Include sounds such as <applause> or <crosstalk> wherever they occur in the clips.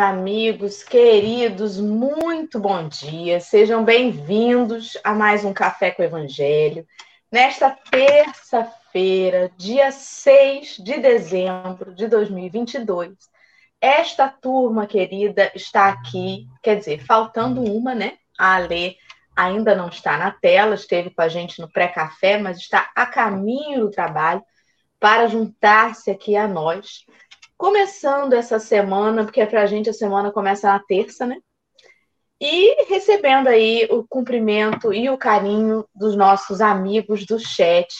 amigos queridos, muito bom dia. Sejam bem-vindos a mais um Café com o Evangelho. Nesta terça-feira, dia 6 de dezembro de 2022, esta turma querida está aqui, quer dizer, faltando uma, né? A Alê ainda não está na tela, esteve com a gente no pré-café, mas está a caminho do trabalho para juntar-se aqui a nós começando essa semana, porque para a gente a semana começa na terça, né? E recebendo aí o cumprimento e o carinho dos nossos amigos do chat,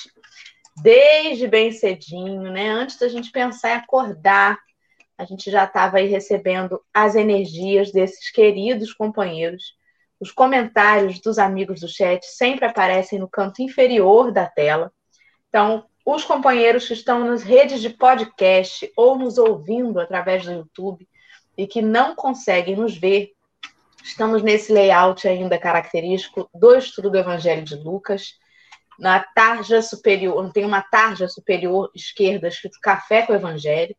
desde bem cedinho, né? Antes da gente pensar em acordar, a gente já estava aí recebendo as energias desses queridos companheiros. Os comentários dos amigos do chat sempre aparecem no canto inferior da tela. Então, os companheiros que estão nas redes de podcast ou nos ouvindo através do YouTube e que não conseguem nos ver, estamos nesse layout ainda característico do estudo do Evangelho de Lucas. Na tarja superior, tem uma tarja superior esquerda escrito Café com o Evangelho.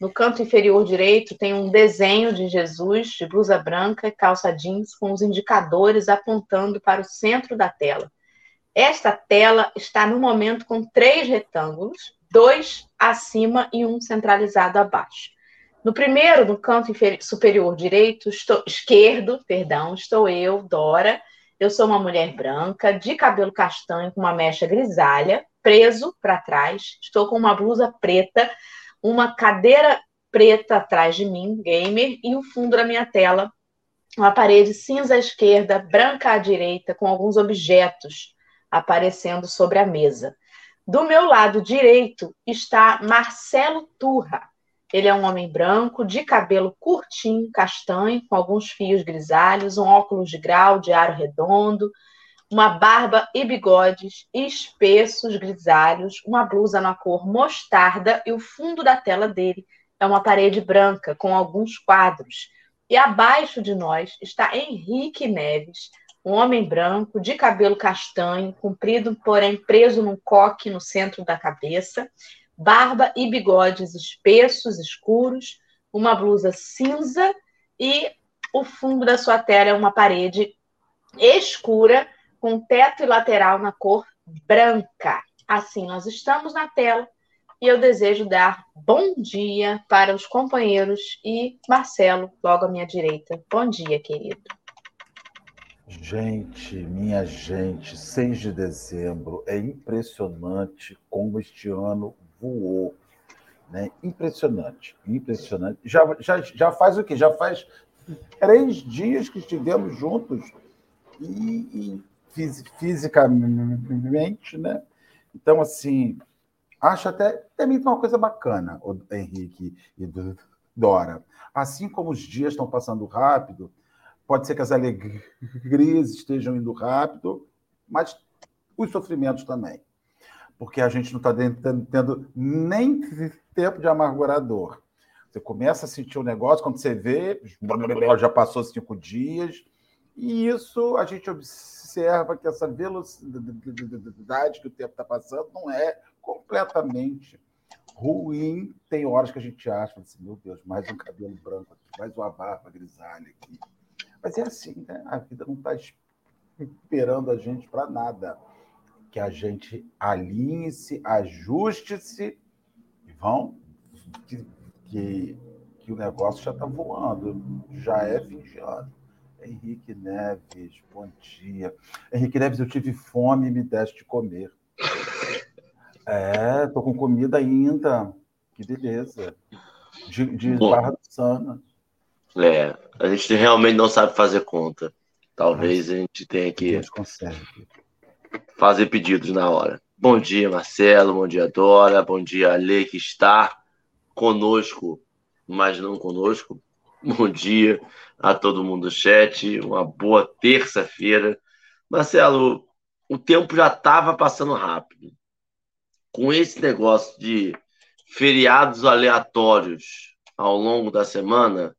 No canto inferior direito tem um desenho de Jesus de blusa branca e calça jeans com os indicadores apontando para o centro da tela. Esta tela está no momento com três retângulos, dois acima e um centralizado abaixo. No primeiro, no canto superior direito, estou, esquerdo, perdão, estou eu, Dora. Eu sou uma mulher branca, de cabelo castanho com uma mecha grisalha, preso para trás. Estou com uma blusa preta, uma cadeira preta atrás de mim, gamer, e o fundo da minha tela, uma parede cinza à esquerda, branca à direita, com alguns objetos aparecendo sobre a mesa. Do meu lado direito está Marcelo Turra. Ele é um homem branco, de cabelo curtinho, castanho, com alguns fios grisalhos, um óculos de grau de aro redondo, uma barba e bigodes espessos grisalhos, uma blusa na cor mostarda e o fundo da tela dele é uma parede branca com alguns quadros. E abaixo de nós está Henrique Neves, um homem branco, de cabelo castanho, comprido, porém preso num coque no centro da cabeça, barba e bigodes espessos, escuros, uma blusa cinza e o fundo da sua tela é uma parede escura com teto e lateral na cor branca. Assim, nós estamos na tela e eu desejo dar bom dia para os companheiros e Marcelo, logo à minha direita. Bom dia, querido. Gente, minha gente, 6 de dezembro, é impressionante como este ano voou. Né? Impressionante, impressionante. Já, já, já faz o quê? Já faz três dias que estivemos juntos e, e fisicamente, né? Então, assim, acho até também uma coisa bacana, Henrique e Dora. Assim como os dias estão passando rápido, Pode ser que as alegrias estejam indo rápido, mas os sofrimentos também. Porque a gente não está tendo nem tempo de amargurador. Você começa a sentir o um negócio, quando você vê, já passou cinco dias, e isso a gente observa que essa velocidade que o tempo está passando não é completamente ruim. Tem horas que a gente acha, assim, meu Deus, mais um cabelo branco aqui, mais uma barba grisalha aqui. Mas é assim, né? A vida não está esperando a gente para nada. Que a gente alinhe-se, ajuste-se e vão. Que, que, que, o negócio já está voando, já é fim de ano. Henrique Neves, bom dia. Henrique Neves, eu tive fome e me deste de comer. É, tô com comida ainda. Que beleza. De, de Barra do Sana. É, a gente realmente não sabe fazer conta. Talvez a gente tenha que fazer pedidos na hora. Bom dia, Marcelo. Bom dia, Dora. Bom dia, Ale, que está conosco, mas não conosco. <laughs> Bom dia a todo mundo do chat. Uma boa terça-feira. Marcelo, o tempo já estava passando rápido. Com esse negócio de feriados aleatórios ao longo da semana,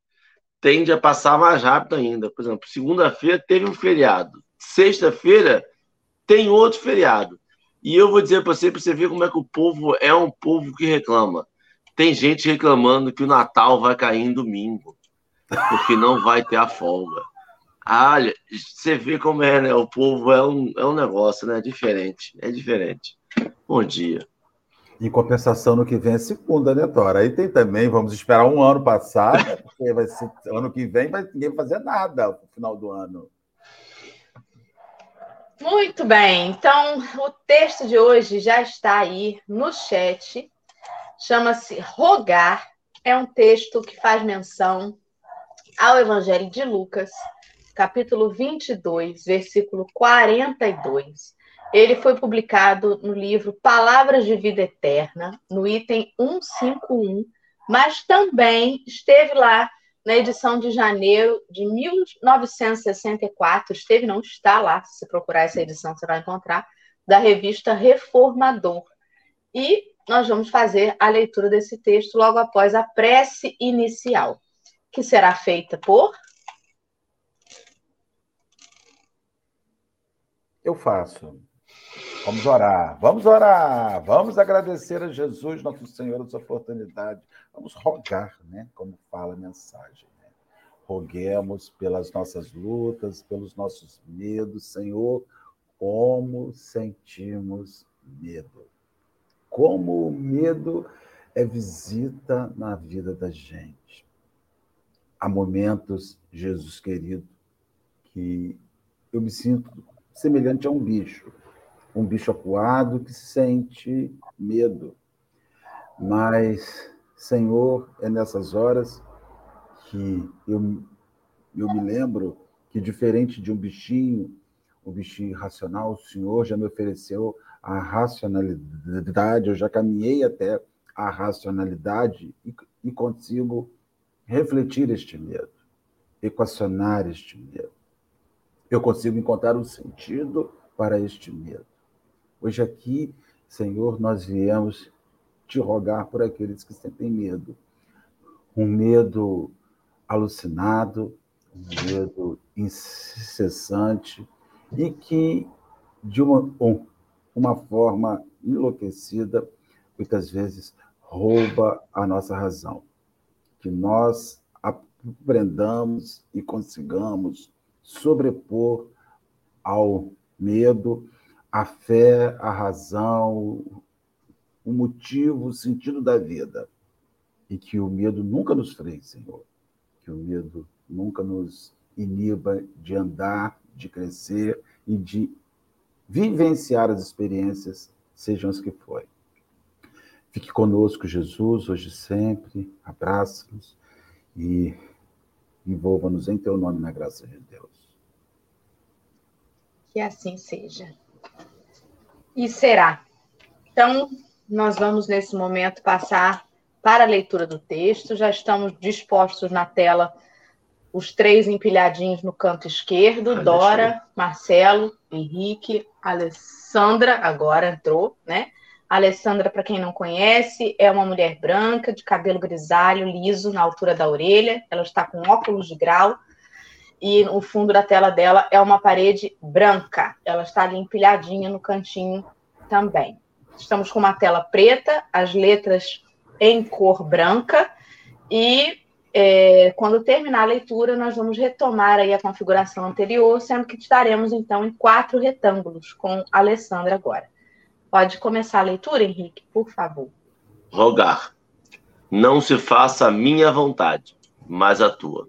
tende a passar mais rápido ainda. Por exemplo, segunda-feira teve um feriado, sexta-feira tem outro feriado. E eu vou dizer para você, para você ver como é que o povo é um povo que reclama. Tem gente reclamando que o Natal vai cair em domingo, porque não vai ter a folga. Olha, você vê como é, né? O povo é um, é um negócio, né? Diferente, é diferente. Bom dia. Em compensação, no que vem é segunda, né, Tora? Aí tem também, vamos esperar um ano passar, né? porque vai ser, ano que vem vai ninguém fazer nada no final do ano. Muito bem, então o texto de hoje já está aí no chat chama-se Rogar. É um texto que faz menção ao Evangelho de Lucas, capítulo 22, versículo 42. Ele foi publicado no livro Palavras de Vida Eterna, no item 151, mas também esteve lá na edição de janeiro de 1964. Esteve, não está lá, se procurar essa edição você vai encontrar, da revista Reformador. E nós vamos fazer a leitura desse texto logo após a prece inicial, que será feita por. Eu faço. Vamos orar, vamos orar, vamos agradecer a Jesus, nosso Senhor, essa oportunidade. Vamos rogar, né? Como fala a mensagem. Né? Roguemos pelas nossas lutas, pelos nossos medos, Senhor, como sentimos medo como o medo é visita na vida da gente. Há momentos, Jesus querido, que eu me sinto semelhante a um bicho, um bicho acuado que sente medo. Mas, Senhor, é nessas horas que eu, eu me lembro que, diferente de um bichinho, um bichinho irracional, o Senhor já me ofereceu a racionalidade, eu já caminhei até a racionalidade e, e consigo refletir este medo, equacionar este medo. Eu consigo encontrar um sentido para este medo. Hoje aqui, Senhor, nós viemos te rogar por aqueles que sentem medo. Um medo alucinado, um medo incessante e que, de uma, uma forma enlouquecida, muitas vezes rouba a nossa razão. Que nós aprendamos e consigamos sobrepor ao medo a fé, a razão, o motivo, o sentido da vida. E que o medo nunca nos freie, Senhor. Que o medo nunca nos iniba de andar, de crescer e de vivenciar as experiências, sejam as que forem. Fique conosco, Jesus, hoje e sempre. Abraça-nos e envolva-nos em teu nome na graça de Deus. Que assim seja. E será. Então, nós vamos nesse momento passar para a leitura do texto. Já estamos dispostos na tela os três empilhadinhos no canto esquerdo, ah, Dora, Marcelo, Henrique, Alessandra, agora entrou, né? Alessandra, para quem não conhece, é uma mulher branca, de cabelo grisalho, liso, na altura da orelha. Ela está com óculos de grau e o fundo da tela dela é uma parede branca. Ela está ali empilhadinha no cantinho também. Estamos com uma tela preta, as letras em cor branca e é, quando terminar a leitura, nós vamos retomar aí a configuração anterior, sendo que estaremos então em quatro retângulos com a Alessandra agora. Pode começar a leitura, Henrique, por favor. Rogar. Não se faça a minha vontade, mas a tua.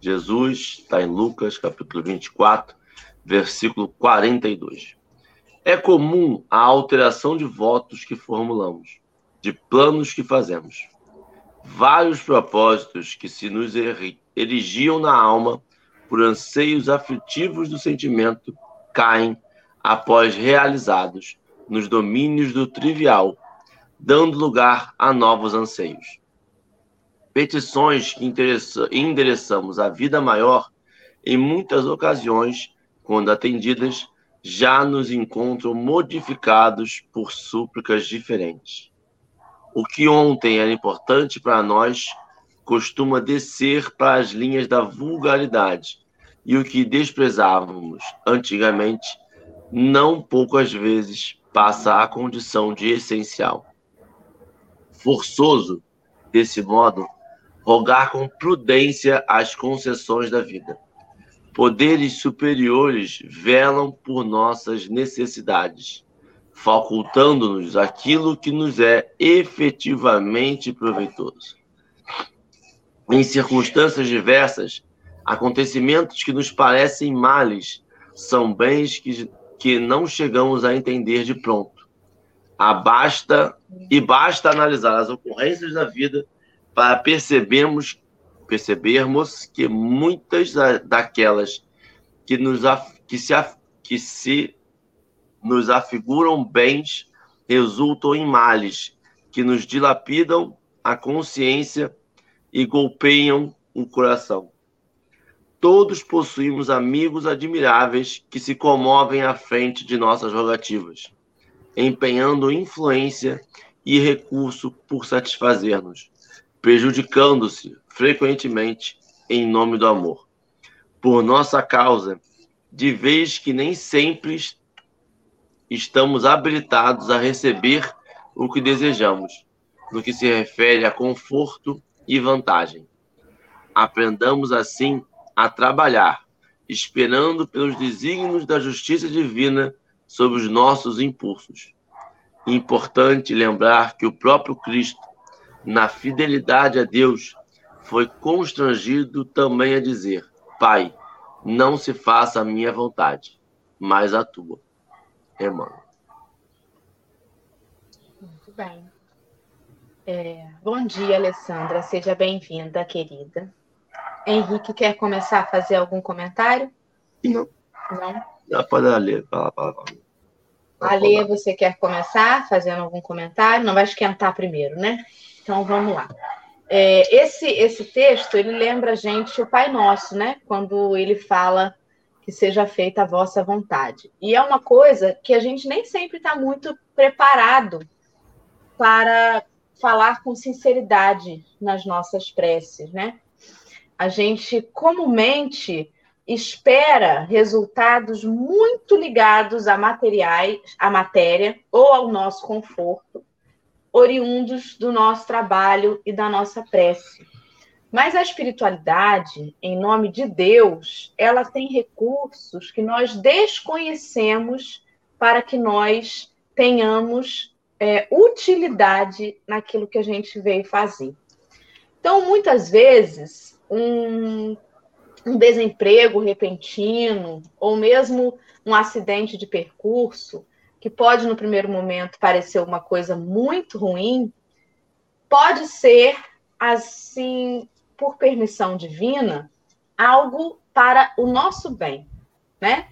Jesus está em Lucas, capítulo 24, versículo 42. É comum a alteração de votos que formulamos, de planos que fazemos vários propósitos que se nos erigiam na alma por anseios aflitivos do sentimento caem após realizados nos domínios do trivial, dando lugar a novos anseios. Petições que endereçamos à vida maior, em muitas ocasiões, quando atendidas, já nos encontram modificados por súplicas diferentes. O que ontem era importante para nós costuma descer para as linhas da vulgaridade, e o que desprezávamos antigamente, não poucas vezes passa à condição de essencial. Forçoso Desse modo, rogar com prudência as concessões da vida. Poderes superiores velam por nossas necessidades, facultando-nos aquilo que nos é efetivamente proveitoso. Em circunstâncias diversas, acontecimentos que nos parecem males são bens que, que não chegamos a entender de pronto. A basta, e basta analisar as ocorrências da vida para percebermos, percebermos que muitas daquelas que, nos, que, se, que se nos afiguram bens resultam em males que nos dilapidam a consciência e golpeiam o coração. Todos possuímos amigos admiráveis que se comovem à frente de nossas rogativas, empenhando influência e recurso por satisfazer-nos prejudicando-se frequentemente em nome do amor. Por nossa causa, de vez que nem sempre estamos habilitados a receber o que desejamos, no que se refere a conforto e vantagem. Aprendamos assim a trabalhar, esperando pelos desígnios da justiça divina sobre os nossos impulsos. Importante lembrar que o próprio Cristo na fidelidade a Deus, foi constrangido também a dizer: Pai, não se faça a minha vontade, mas a tua. Emmanuel. Muito bem. É, bom dia, Alessandra. Seja bem-vinda, querida. Henrique, quer começar a fazer algum comentário? Não. Não? Já pode ler. Fala, fala, fala. Ale, você quer começar fazendo algum comentário? Não vai esquentar primeiro, né? Então vamos lá. É, esse, esse texto ele lembra a gente o Pai Nosso, né? Quando ele fala que seja feita a vossa vontade. E é uma coisa que a gente nem sempre está muito preparado para falar com sinceridade nas nossas preces, né? A gente comumente espera resultados muito ligados a materiais, à matéria ou ao nosso conforto oriundos do nosso trabalho e da nossa prece. Mas a espiritualidade, em nome de Deus, ela tem recursos que nós desconhecemos para que nós tenhamos é, utilidade naquilo que a gente veio fazer. Então, muitas vezes, um, um desemprego repentino, ou mesmo um acidente de percurso, que pode no primeiro momento parecer uma coisa muito ruim, pode ser assim, por permissão divina, algo para o nosso bem, né?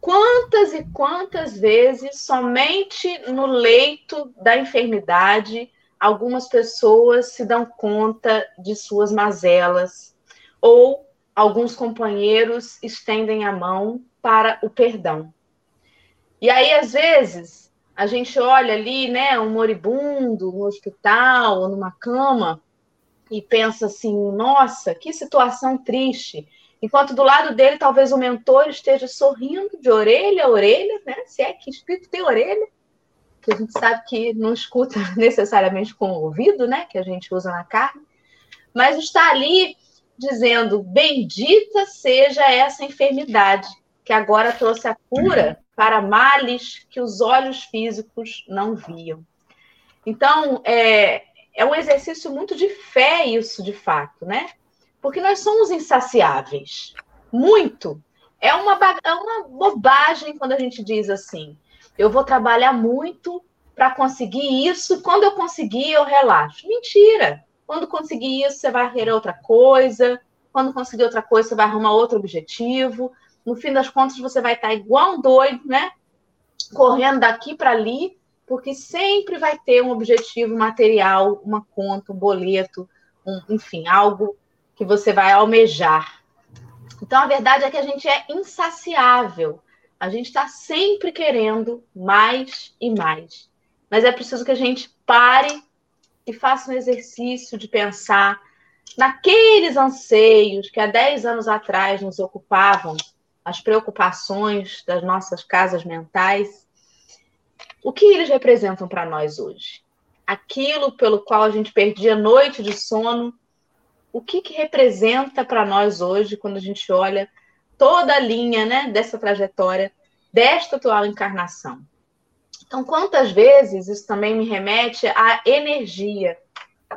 Quantas e quantas vezes somente no leito da enfermidade algumas pessoas se dão conta de suas mazelas ou alguns companheiros estendem a mão para o perdão. E aí, às vezes, a gente olha ali, né, um moribundo no hospital ou numa cama e pensa assim: nossa, que situação triste. Enquanto do lado dele, talvez o mentor esteja sorrindo de orelha a orelha, né? Se é que espírito tem orelha, que a gente sabe que não escuta <laughs> necessariamente com o ouvido, né? Que a gente usa na carne, mas está ali dizendo: bendita seja essa enfermidade que agora trouxe a cura para males que os olhos físicos não viam. Então, é, é um exercício muito de fé, isso de fato, né? Porque nós somos insaciáveis. Muito. É uma, é uma bobagem quando a gente diz assim: eu vou trabalhar muito para conseguir isso, quando eu conseguir, eu relaxo. Mentira! Quando conseguir isso, você vai querer outra coisa. Quando conseguir outra coisa, você vai arrumar outro objetivo no fim das contas você vai estar igual um doido, né? Correndo daqui para ali, porque sempre vai ter um objetivo material, uma conta, um boleto, um, enfim, algo que você vai almejar. Então a verdade é que a gente é insaciável. A gente está sempre querendo mais e mais. Mas é preciso que a gente pare e faça um exercício de pensar naqueles anseios que há 10 anos atrás nos ocupavam as preocupações das nossas casas mentais, o que eles representam para nós hoje? aquilo pelo qual a gente perdia noite de sono, o que, que representa para nós hoje quando a gente olha toda a linha né, dessa trajetória desta atual encarnação? Então, quantas vezes isso também me remete à energia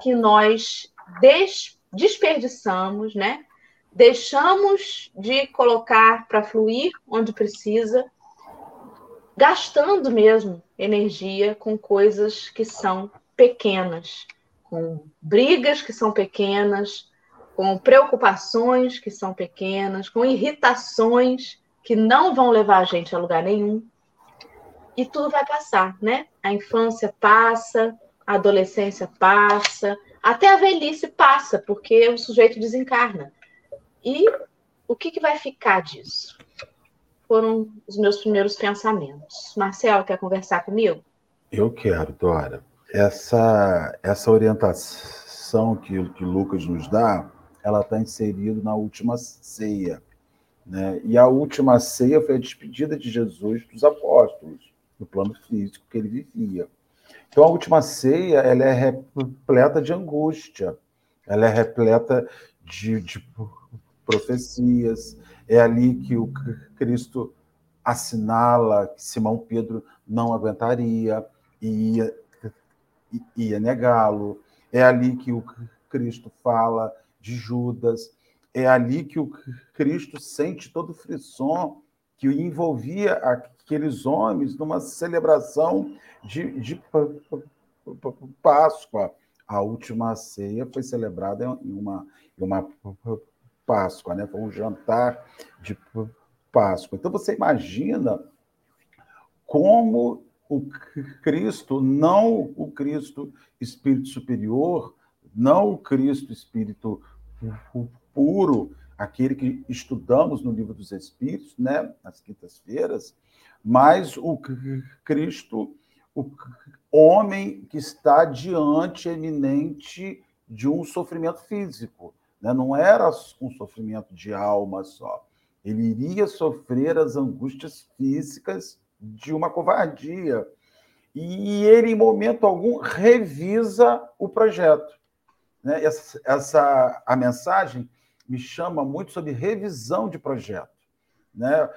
que nós des desperdiçamos, né? Deixamos de colocar para fluir onde precisa, gastando mesmo energia com coisas que são pequenas, com brigas que são pequenas, com preocupações que são pequenas, com irritações que não vão levar a gente a lugar nenhum. E tudo vai passar, né? A infância passa, a adolescência passa, até a velhice passa, porque o sujeito desencarna. E o que, que vai ficar disso? Foram os meus primeiros pensamentos. Marcelo, quer conversar comigo? Eu quero, Dora. Essa, essa orientação que, que Lucas nos dá, ela está inserida na última ceia. Né? E a última ceia foi a despedida de Jesus dos apóstolos, no plano físico que ele vivia. Então, a última ceia ela é repleta de angústia, ela é repleta de, de profecias. É ali que o Cristo assinala que Simão Pedro não aguentaria e ia, ia negá-lo. É ali que o Cristo fala de Judas. É ali que o Cristo sente todo o frisson que envolvia aqueles homens numa celebração de, de Páscoa. A última ceia foi celebrada em uma, em uma Páscoa, né? Foi um jantar de Páscoa. Então você imagina como o Cristo, não o Cristo Espírito Superior, não o Cristo Espírito puro, aquele que estudamos no livro dos Espíritos, né, nas quintas-feiras, mas o Cristo, o homem que está diante eminente de um sofrimento físico. Né? Não era um sofrimento de alma só. Ele iria sofrer as angústias físicas de uma covardia. E ele, em momento algum, revisa o projeto. Né? Essa, essa, a mensagem me chama muito sobre revisão de projeto. Né?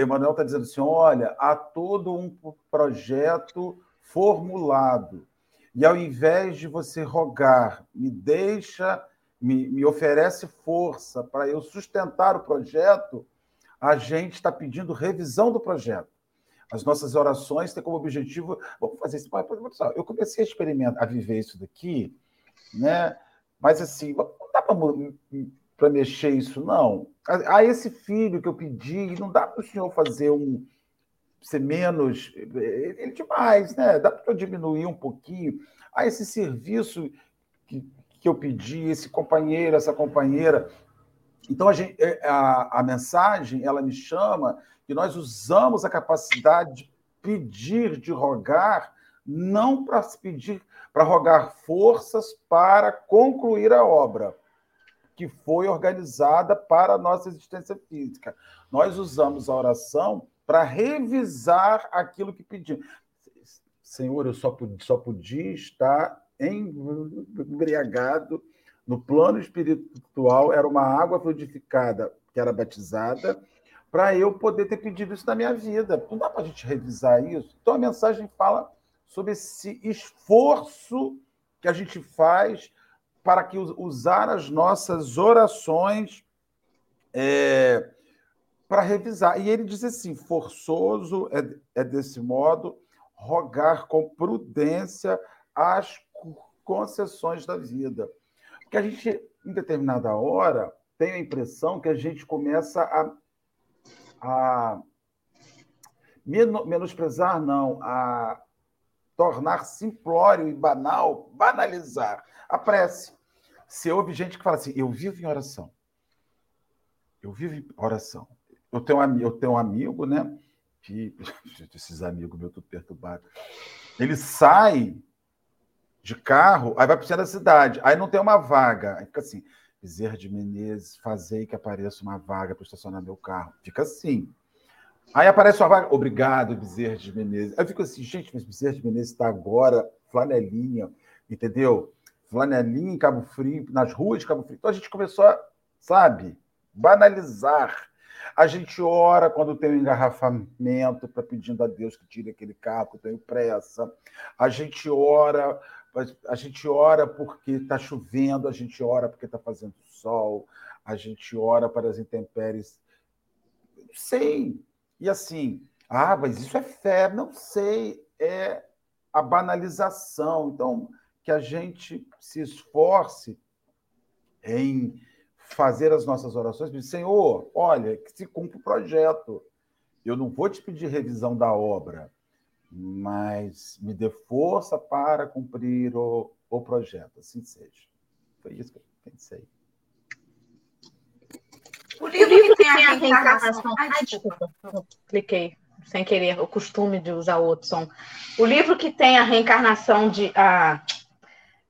Emmanuel está dizendo assim: olha, há todo um projeto formulado. E ao invés de você rogar, me deixa, me, me oferece força para eu sustentar o projeto, a gente está pedindo revisão do projeto. As nossas orações têm como objetivo. Vamos fazer isso. Eu comecei a experimentar, a viver isso daqui, né? Mas assim, não dá para mexer isso, não. A, esse filho que eu pedi, não dá para o senhor fazer um ser menos. Ele demais, né? Dá para eu diminuir um pouquinho. A esse serviço que, que eu pedi, esse companheiro, essa companheira. Então, a, gente, é, a, a mensagem, ela me chama que nós usamos a capacidade de pedir, de rogar, não para pedir, para rogar forças para concluir a obra que foi organizada para a nossa existência física. Nós usamos a oração para revisar aquilo que pedimos. Senhor, eu só podia, só podia estar embriagado no plano espiritual, era uma água fluidificada que era batizada, para eu poder ter pedido isso na minha vida. Não dá para a gente revisar isso? Então a mensagem fala sobre esse esforço que a gente faz para que usar as nossas orações é, para revisar. E ele diz assim: forçoso é, é desse modo rogar com prudência as concessões da vida. Porque a gente, em determinada hora, tem a impressão que a gente começa a, a menosprezar, não, a tornar simplório e banal, banalizar a prece. Você ouve gente que fala assim: eu vivo em oração. Eu vivo em oração. Eu tenho, um, eu tenho um amigo, né? Que, <laughs> esses amigos meus, tudo perturbado. Ele sai de carro, aí vai para o centro da cidade, aí não tem uma vaga. Aí fica assim: Bezerra de Menezes, fazei que apareça uma vaga para estacionar meu carro. Fica assim. Aí aparece uma vaga. Obrigado, Bezerra de Menezes. Aí eu fico assim, gente, mas Bezerra de Menezes está agora, flanelinha, entendeu? Flanelinha em Cabo Frio, nas ruas de Cabo Frio. Então a gente começou a, sabe, banalizar. A gente ora quando tem um engarrafamento para pedindo a Deus que tire aquele carro, que eu tenho pressa. A gente ora, a gente ora porque está chovendo, a gente ora porque está fazendo sol, a gente ora para as intempéries. Sei. E assim, ah, mas isso é fé. Não sei. É a banalização. Então, que a gente se esforce em fazer as nossas orações, dizer, Senhor, olha, que se cumpra o projeto. Eu não vou te pedir revisão da obra, mas me dê força para cumprir o, o projeto. Assim seja. Foi isso que eu pensei. O livro, o livro que tem a reencarnação. Ai, desculpa, cliquei sem querer, o costume de usar o outro som. O livro que tem a reencarnação de. a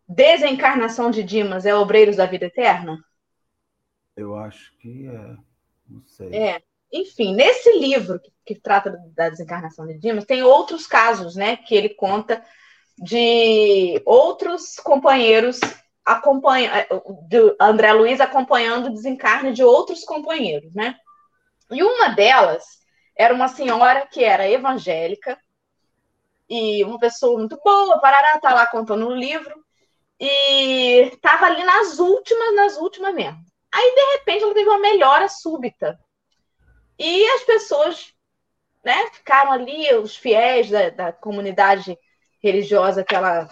desencarnação de Dimas é Obreiros da Vida Eterna? Eu acho que é. Não sei. É. Enfim, nesse livro que, que trata da desencarnação de Dimas, tem outros casos, né? Que ele conta de outros companheiros acompanha, é, de André Luiz acompanhando o desencarne de outros companheiros, né? E uma delas era uma senhora que era evangélica e uma pessoa muito boa, Parará tá lá contando no livro e estava ali nas últimas, nas últimas mesmo. Aí de repente ela teve uma melhora súbita e as pessoas, né, ficaram ali, os fiéis da, da comunidade religiosa que ela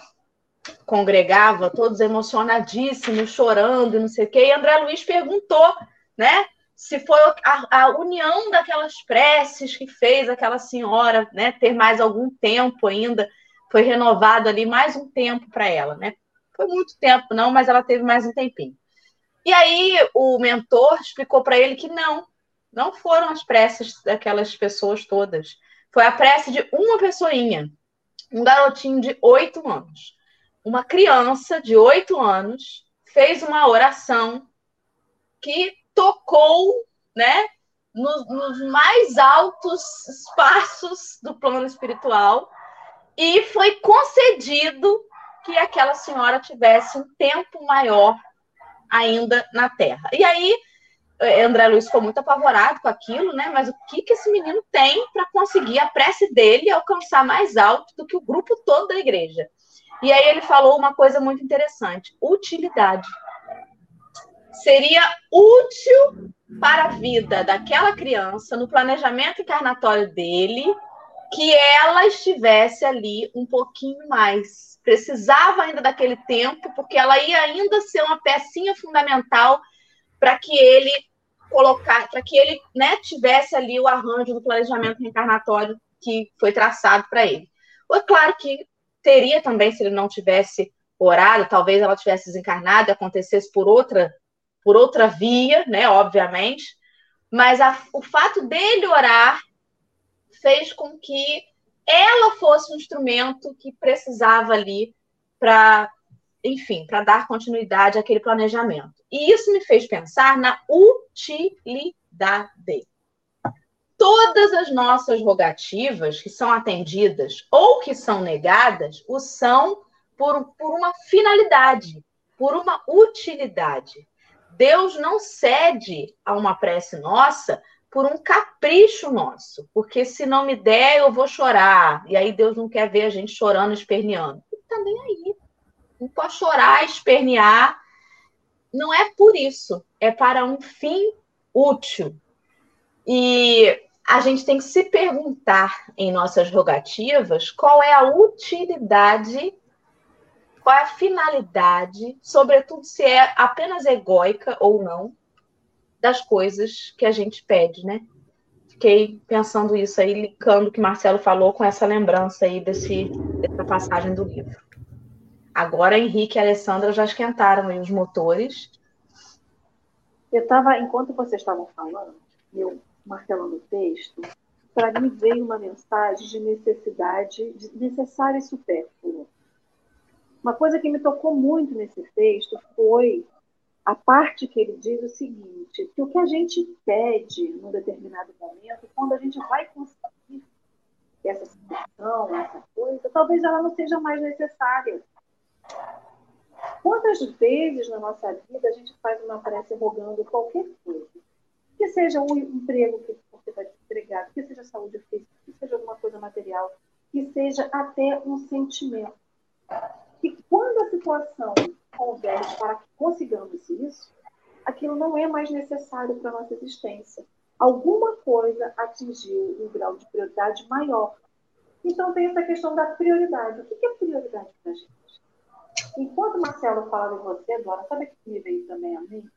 congregava, todos emocionadíssimos, chorando, não sei o quê, e André Luiz perguntou, né, se foi a, a, união daquelas preces que fez aquela senhora, né, ter mais algum tempo ainda, foi renovado ali mais um tempo para ela, né? Foi muito tempo, não, mas ela teve mais um tempinho. E aí o mentor explicou para ele que não, não foram as preces daquelas pessoas todas. Foi a prece de uma pessoinha, um garotinho de oito anos uma criança de oito anos fez uma oração que tocou, né, nos, nos mais altos espaços do plano espiritual e foi concedido que aquela senhora tivesse um tempo maior ainda na Terra. E aí André Luiz ficou muito apavorado com aquilo, né? Mas o que, que esse menino tem para conseguir a prece dele alcançar mais alto do que o grupo todo da igreja? E aí ele falou uma coisa muito interessante: utilidade. Seria útil para a vida daquela criança, no planejamento encarnatório dele, que ela estivesse ali um pouquinho mais. Precisava ainda daquele tempo, porque ela ia ainda ser uma pecinha fundamental para que ele colocar, para que ele né, tivesse ali o arranjo do planejamento reencarnatório que foi traçado para ele. É claro que teria também, se ele não tivesse orado, talvez ela tivesse desencarnado e acontecesse por outra, por outra via, né, obviamente, mas a, o fato dele orar fez com que ela fosse um instrumento que precisava ali para, enfim, para dar continuidade àquele planejamento. E isso me fez pensar na utilidade todas as nossas rogativas que são atendidas ou que são negadas, o são por, por uma finalidade, por uma utilidade. Deus não cede a uma prece nossa por um capricho nosso, porque se não me der, eu vou chorar. E aí Deus não quer ver a gente chorando, esperneando. E também aí. Pode chorar, espernear. Não é por isso, é para um fim útil. E a gente tem que se perguntar em nossas rogativas qual é a utilidade, qual é a finalidade, sobretudo se é apenas egóica ou não, das coisas que a gente pede, né? Fiquei pensando isso aí, linkando o que Marcelo falou com essa lembrança aí desse, dessa passagem do livro. Agora Henrique e Alessandra já esquentaram os motores. Eu estava, enquanto vocês estavam falando, eu martelando o texto, para mim veio uma mensagem de necessidade, de necessário e supérfluo. Uma coisa que me tocou muito nesse texto foi a parte que ele diz o seguinte, que o que a gente pede num determinado momento, quando a gente vai conseguir essa situação, essa coisa, talvez ela não seja mais necessária. Quantas vezes na nossa vida a gente faz uma prece rogando qualquer coisa? Que seja um emprego que você vai desempregado, que seja saúde física, que seja alguma coisa material, que seja até um sentimento. E quando a situação converge para que consigamos isso, aquilo não é mais necessário para a nossa existência. Alguma coisa atingiu um grau de prioridade maior. Então tem essa questão da prioridade. O que é prioridade para a gente? Enquanto Marcelo falava em você, Dora, sabe que me veio também à mente?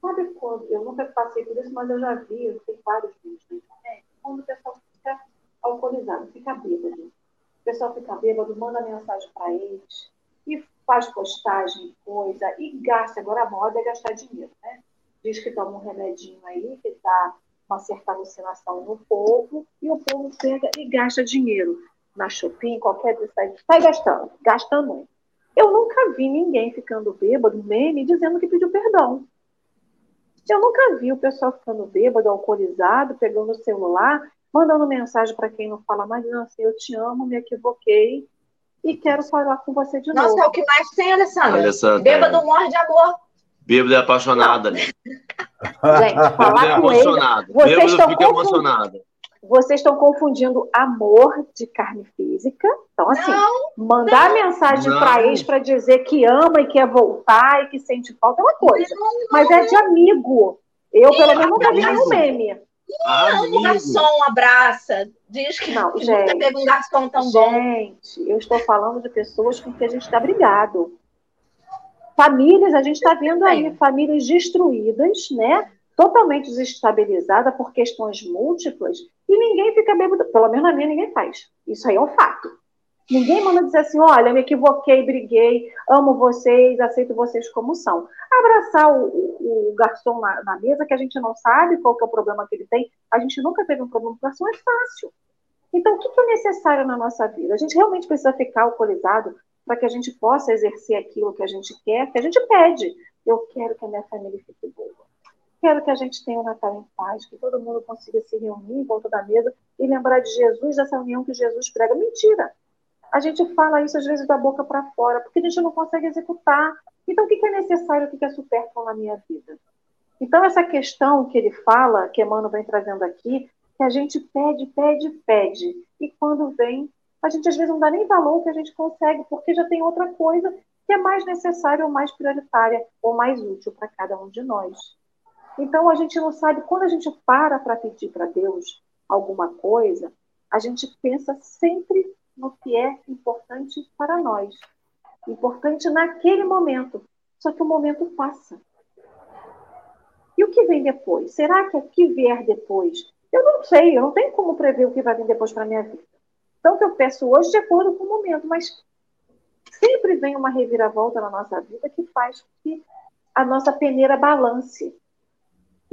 Sabe quando, eu nunca passei por isso, mas eu já vi, eu tenho vários vídeos na internet, quando o pessoal fica alcoolizado, fica bêbado. O pessoal fica bêbado, manda mensagem para eles, e faz postagem, coisa, e gasta. Agora a moda é gastar dinheiro, né? Diz que toma um remedinho aí, que dá uma certa alucinação no povo, e o povo pega e gasta dinheiro na shopping, qualquer site, sai gastando, gasta muito. Eu nunca vi ninguém ficando bêbado, meme, dizendo que pediu perdão. Eu nunca vi o pessoal ficando bêbado, alcoolizado, pegando o celular, mandando mensagem para quem não fala mais, dizendo assim, eu te amo, me equivoquei, e quero falar com você de Nossa, novo. Nossa, é o que mais tem, Alessandra. Alessandra Bêbado é. morre de amor. Bêbado é apaixonada. Né? <laughs> Gente, falar é com ele, vocês Bêbado estão fica confundindo. Vocês estão confundindo amor de carne física. Então, assim, Não, mandar mensagem não. para ex para dizer que ama e quer voltar e que sente falta é uma coisa. não, Mas é de amigo. Eu, pelo menos, nunca vi nenhum meme. não, o Amigo. garçom abraça. Diz que Não, nunca gente. teve um garçom tão bom. Gente, eu estou falando de pessoas com que a gente está brigado. Famílias, a gente está vendo aí, famílias destruídas, né? Totalmente desestabilizadas por questões múltiplas, e ninguém fica bêbado, pelo menos na minha ninguém faz. Isso aí é um fato. Ninguém manda dizer assim, olha, me equivoquei, briguei, amo vocês, aceito vocês como são. Abraçar o, o- o garçom na, na mesa, que a gente não sabe qual que é o problema que ele tem, a gente nunca teve um problema com o garçom, é fácil. Então, o que que é necessário na nossa vida? A gente realmente precisa ficar alcoolizado para que a gente possa exercer aquilo que a gente quer, que a gente pede. Eu quero que a minha família fique boa. Quero que a gente tenha o Natal em paz, que todo mundo consiga se reunir em volta da mesa e lembrar de Jesus, dessa união que Jesus prega. Mentira! A gente fala isso às vezes da boca para fora, porque a gente não consegue executar. Então, o que é necessário, o que é supérfluo na minha vida? Então, essa questão que ele fala, que Emmanuel vem trazendo aqui, que a gente pede, pede, pede. E quando vem, a gente às vezes não dá nem valor que a gente consegue, porque já tem outra coisa que é mais necessária ou mais prioritária ou mais útil para cada um de nós. Então, a gente não sabe, quando a gente para para pedir para Deus alguma coisa, a gente pensa sempre no que é importante para nós. Importante naquele momento. Só que o momento passa. E o que vem depois? Será que o que vier depois? Eu não sei, eu não tenho como prever o que vai vir depois para minha vida. Então, o que eu peço hoje de acordo com o momento, mas sempre vem uma reviravolta na nossa vida que faz com que a nossa peneira balance.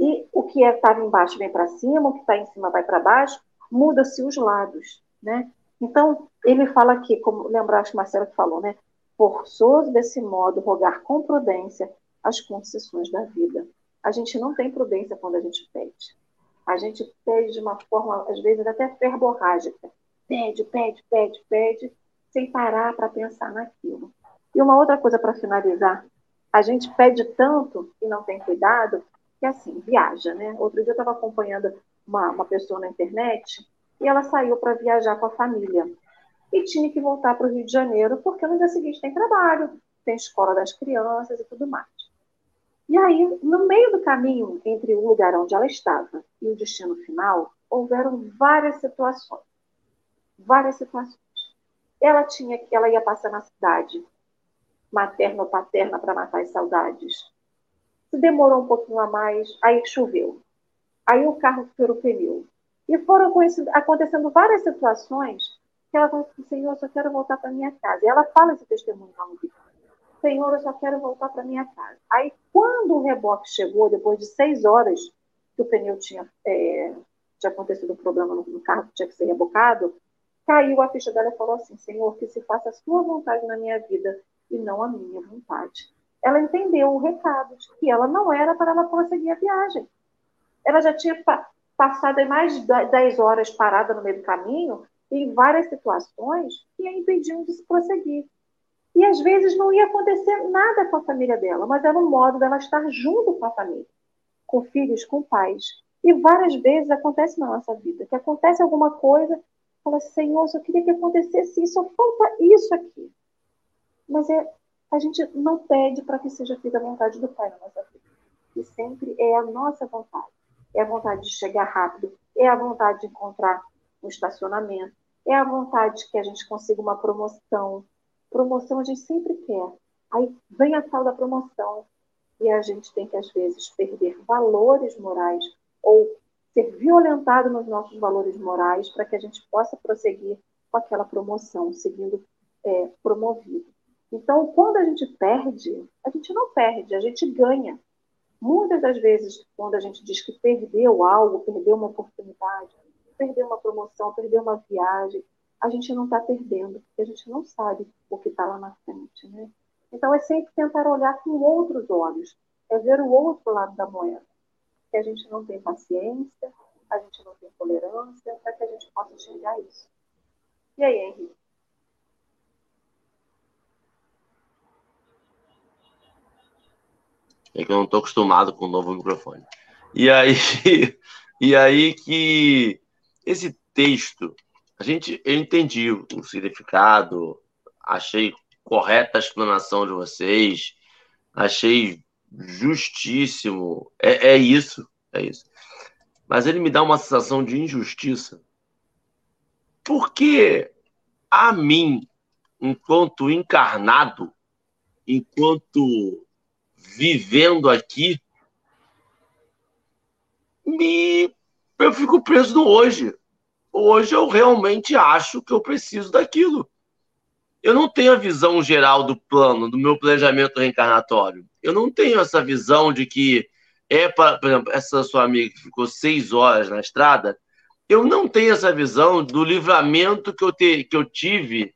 E o que estava embaixo vem para cima, o que está em cima vai para baixo, muda-se os lados, né? Então, ele fala aqui, como lembraste, Marcelo, que falou, né? Forçoso desse modo rogar com prudência as concessões da vida. A gente não tem prudência quando a gente pede. A gente pede de uma forma, às vezes, até verborrágica. Pede, pede, pede, pede, sem parar para pensar naquilo. E uma outra coisa para finalizar, a gente pede tanto e não tem cuidado, que assim, viaja, né? Outro dia eu estava acompanhando uma, uma pessoa na internet e ela saiu para viajar com a família. E tinha que voltar para o Rio de Janeiro, porque no dia seguinte tem trabalho, tem escola das crianças e tudo mais. E aí, no meio do caminho entre o lugar onde ela estava e o destino final, houveram várias situações. Várias situações. Ela tinha que ela ia passar na cidade, materna ou paterna para matar as saudades. Se demorou um pouquinho a mais, aí choveu. Aí o carro furou o pneu. E foram acontecendo várias situações que ela falou assim, Senhor, eu só quero voltar para minha casa. E ela fala esse testemunho no vídeo. Senhor, eu só quero voltar para minha casa. Aí, quando o reboque chegou, depois de seis horas que o pneu tinha, é, tinha acontecido um problema no, no carro que tinha que ser rebocado, caiu a ficha dela e falou assim, Senhor, que se faça a sua vontade na minha vida e não a minha vontade. Ela entendeu o recado de que ela não era para ela prosseguir a viagem. Ela já tinha passado mais de 10 horas parada no meio do caminho, em várias situações que a impediam de se prosseguir. E às vezes não ia acontecer nada com a família dela, mas era um modo dela estar junto com a família, com filhos, com pais. E várias vezes acontece na nossa vida, que acontece alguma coisa, fala, Senhor, só queria que acontecesse isso, só falta isso aqui. Mas é, a gente não pede para que seja feita a vontade do Pai na nossa vida. E sempre é a nossa vontade. É a vontade de chegar rápido, é a vontade de encontrar um estacionamento, é a vontade que a gente consiga uma promoção. Promoção a gente sempre quer. Aí vem a tal da promoção e a gente tem que, às vezes, perder valores morais ou ser violentado nos nossos valores morais para que a gente possa prosseguir com aquela promoção, seguindo é, promovido. Então, quando a gente perde, a gente não perde, a gente ganha. Muitas das vezes, quando a gente diz que perdeu algo, perdeu uma oportunidade, perdeu uma promoção, perdeu uma viagem, a gente não está perdendo, porque a gente não sabe o que está lá na frente. Né? Então, é sempre tentar olhar com outros olhos, é ver o outro lado da moeda que a gente não tem paciência, a gente não tem tolerância, para que a gente possa enxergar isso. E aí, Henrique? É que eu não estou acostumado com o novo microfone. E aí, <laughs> e aí que esse texto, a gente, eu entendi o significado, achei correta a explanação de vocês, achei justíssimo. É, é isso, é isso. Mas ele me dá uma sensação de injustiça. Porque a mim, enquanto encarnado, enquanto vivendo aqui, me eu fico preso no hoje. Hoje eu realmente acho que eu preciso daquilo. Eu não tenho a visão geral do plano, do meu planejamento reencarnatório eu não tenho essa visão de que é para, por exemplo, essa sua amiga que ficou seis horas na estrada, eu não tenho essa visão do livramento que eu, te, que eu tive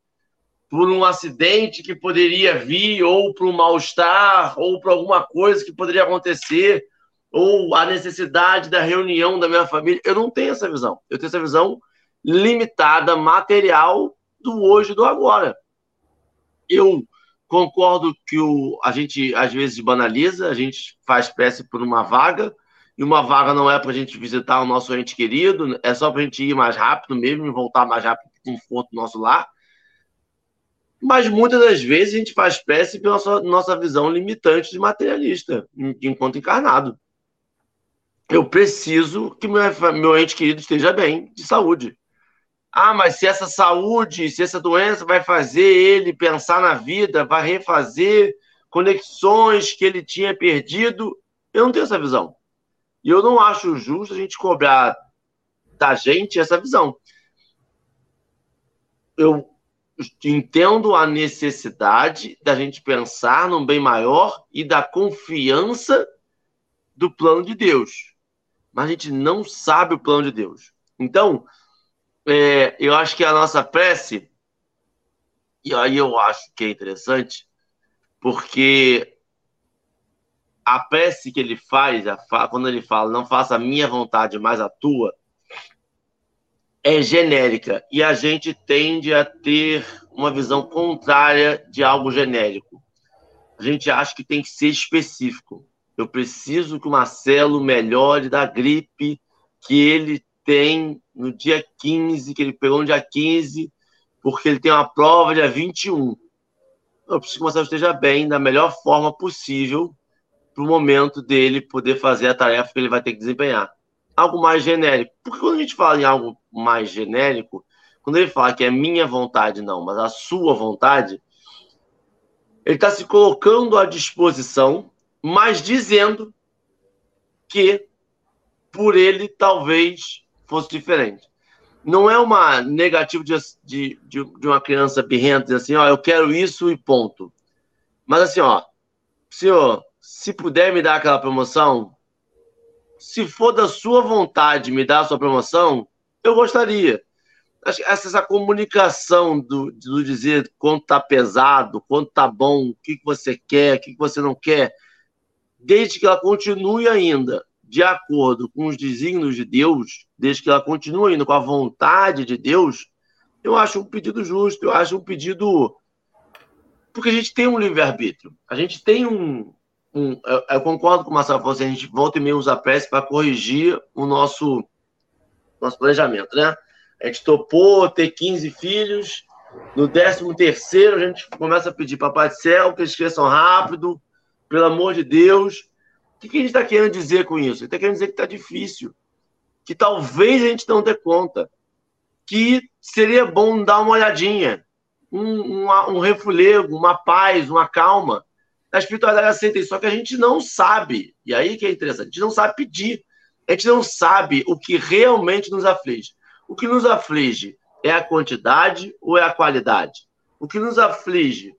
por um acidente que poderia vir, ou por um mal-estar, ou por alguma coisa que poderia acontecer, ou a necessidade da reunião da minha família. Eu não tenho essa visão. Eu tenho essa visão limitada, material do hoje e do agora. Eu Concordo que o, a gente às vezes banaliza, a gente faz prece por uma vaga, e uma vaga não é para a gente visitar o nosso ente querido, é só para a gente ir mais rápido mesmo e voltar mais rápido para o conforto nosso lar. Mas muitas das vezes a gente faz prece pela nossa, nossa visão limitante de materialista, enquanto encarnado. Eu preciso que meu, meu ente querido esteja bem, de saúde. Ah, mas se essa saúde, se essa doença vai fazer ele pensar na vida, vai refazer conexões que ele tinha perdido, eu não tenho essa visão. E eu não acho justo a gente cobrar da gente essa visão. Eu entendo a necessidade da gente pensar num bem maior e da confiança do plano de Deus. Mas a gente não sabe o plano de Deus. Então, é, eu acho que a nossa prece, e aí eu acho que é interessante, porque a prece que ele faz, quando ele fala, não faça a minha vontade, mas a tua, é genérica. E a gente tende a ter uma visão contrária de algo genérico. A gente acha que tem que ser específico. Eu preciso que o Marcelo melhore da gripe que ele tem no dia 15, que ele pegou no dia 15, porque ele tem uma prova dia 21. Eu preciso que o Marcelo esteja bem, da melhor forma possível, para o momento dele poder fazer a tarefa que ele vai ter que desempenhar. Algo mais genérico. Porque quando a gente fala em algo mais genérico, quando ele fala que é minha vontade, não, mas a sua vontade, ele está se colocando à disposição, mas dizendo que por ele talvez fosse diferente. Não é uma negativa de, de, de, uma criança birrenta dizer assim, ó, eu quero isso e ponto. Mas assim, ó, senhor, se puder me dar aquela promoção, se for da sua vontade me dar a sua promoção, eu gostaria. essa comunicação do, do dizer quanto tá pesado, quanto tá bom, o que, que você quer, o que, que você não quer, desde que ela continue ainda de acordo com os desígnios de Deus, desde que ela continue indo com a vontade de Deus, eu acho um pedido justo, eu acho um pedido. Porque a gente tem um livre-arbítrio, a gente tem um. Um eu, eu, concordo com o Marcelo, assim, a gente volta e meia usa a prece para corrigir o nosso, nosso planejamento, né? A gente topou ter 15 filhos, no 13 terceiro a gente começa a pedir Papai do Céu que eles cresçam rápido, pelo amor de Deus, o que a gente está querendo dizer com isso? Ele está querendo dizer que está difícil, que talvez a gente não dê conta, que seria bom dar uma olhadinha, um, um, um refulego, uma paz, uma calma. A espiritualidade aceita isso, só que a gente não sabe, e aí que é interessante, a gente não sabe pedir, a gente não sabe o que realmente nos aflige. O que nos aflige é a quantidade ou é a qualidade? O que nos aflige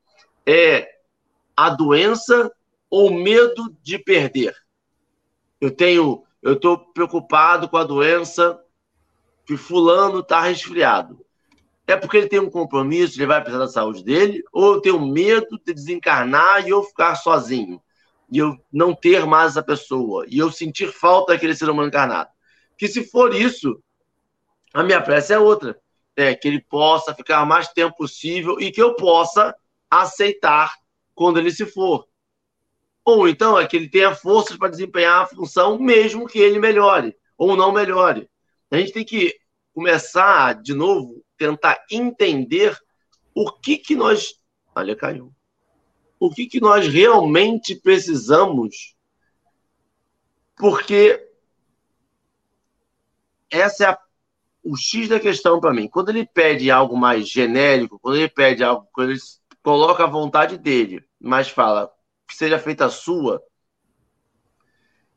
é a doença ou medo de perder. Eu tenho, eu estou preocupado com a doença que fulano está resfriado. É porque ele tem um compromisso, ele vai precisar da saúde dele, ou eu tenho medo de desencarnar e eu ficar sozinho, e eu não ter mais essa pessoa, e eu sentir falta daquele ser humano encarnado. Que se for isso, a minha prece é outra. É que ele possa ficar o mais tempo possível e que eu possa aceitar quando ele se for. Ou então é que ele tenha forças para desempenhar a função, mesmo que ele melhore ou não melhore. A gente tem que começar, de novo, tentar entender o que, que nós. Olha, caiu. O que, que nós realmente precisamos, porque essa é a, o X da questão para mim. Quando ele pede algo mais genérico, quando ele pede algo, quando ele coloca a vontade dele, mas fala, que seja feita a sua,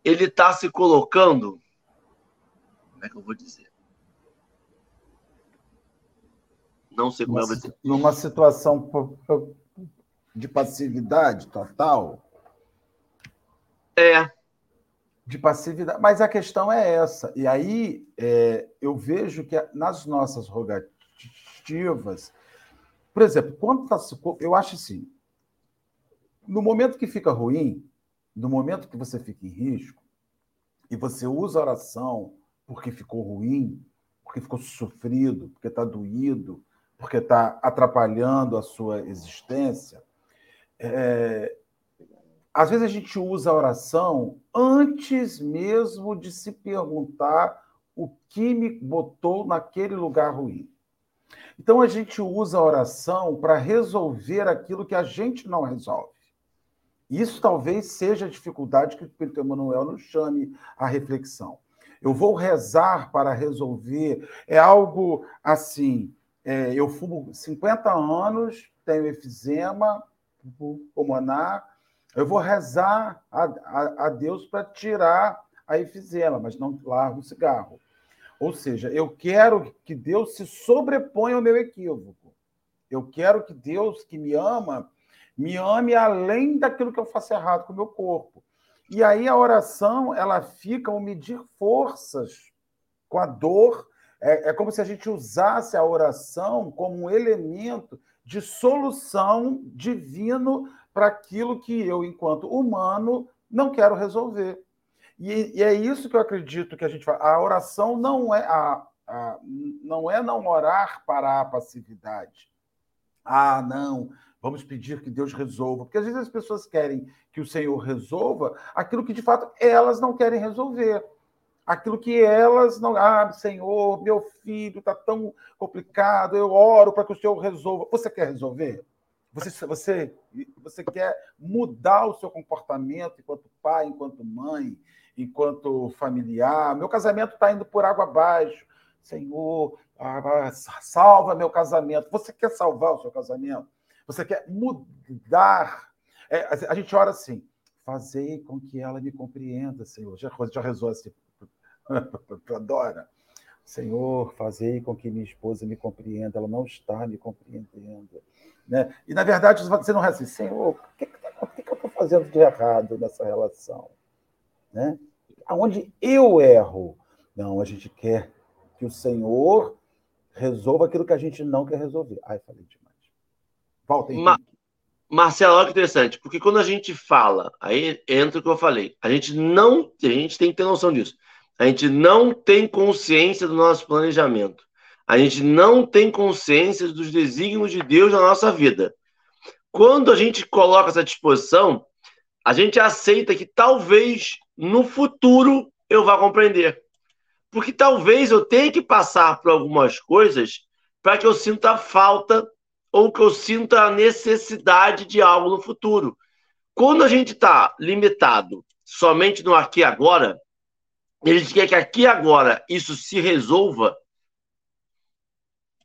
ele está se colocando. Como é que eu vou dizer? Não sei como é. Numa situação de passividade total? É. De passividade. Mas a questão é essa. E aí é, eu vejo que nas nossas rogativas, por exemplo, quando tá, eu acho assim, no momento que fica ruim, no momento que você fica em risco, e você usa a oração porque ficou ruim, porque ficou sofrido, porque está doído, porque está atrapalhando a sua existência, é... às vezes a gente usa a oração antes mesmo de se perguntar o que me botou naquele lugar ruim. Então a gente usa a oração para resolver aquilo que a gente não resolve. Isso talvez seja a dificuldade que o Espírito Emmanuel nos chame à reflexão. Eu vou rezar para resolver. É algo assim. É, eu fumo 50 anos, tenho efizema pulmonar. Eu vou rezar a, a, a Deus para tirar a efizema, mas não largo o cigarro. Ou seja, eu quero que Deus se sobreponha ao meu equívoco. Eu quero que Deus, que me ama, me ame além daquilo que eu faço errado com o meu corpo. E aí a oração, ela fica ao medir forças com a dor. É, é como se a gente usasse a oração como um elemento de solução divino para aquilo que eu, enquanto humano, não quero resolver. E, e, é isso que eu acredito que a gente faz. A oração não é a, a, não é não orar para a passividade. Ah, não, Vamos pedir que Deus resolva. Porque às vezes as pessoas querem que o Senhor resolva aquilo que de fato elas não querem resolver. Aquilo que elas não. Ah, Senhor, meu filho está tão complicado, eu oro para que o Senhor resolva. Você quer resolver? Você, você, você quer mudar o seu comportamento enquanto pai, enquanto mãe, enquanto familiar? Meu casamento está indo por água abaixo. Senhor, ah, salva meu casamento. Você quer salvar o seu casamento? Você quer mudar. É, a gente ora assim, fazei com que ela me compreenda, Senhor. Já, já rezou assim <laughs> para Dora. Senhor, fazei com que minha esposa me compreenda, ela não está me compreendendo. Né? E, na verdade, você não assim, Senhor, o que, o que eu estou fazendo de errado nessa relação? Né? Aonde eu erro? Não, a gente quer que o Senhor resolva aquilo que a gente não quer resolver. Ai, falei demais. Volta, Ma Marcelo, olha que interessante, porque quando a gente fala, aí entra o que eu falei, a gente não, a gente tem que ter noção disso. A gente não tem consciência do nosso planejamento. A gente não tem consciência dos desígnios de Deus na nossa vida. Quando a gente coloca essa disposição, a gente aceita que talvez no futuro eu vá compreender. Porque talvez eu tenha que passar por algumas coisas para que eu sinta falta ou que eu sinta a necessidade de algo no futuro. Quando a gente está limitado somente no aqui e agora, ele quer que aqui agora isso se resolva,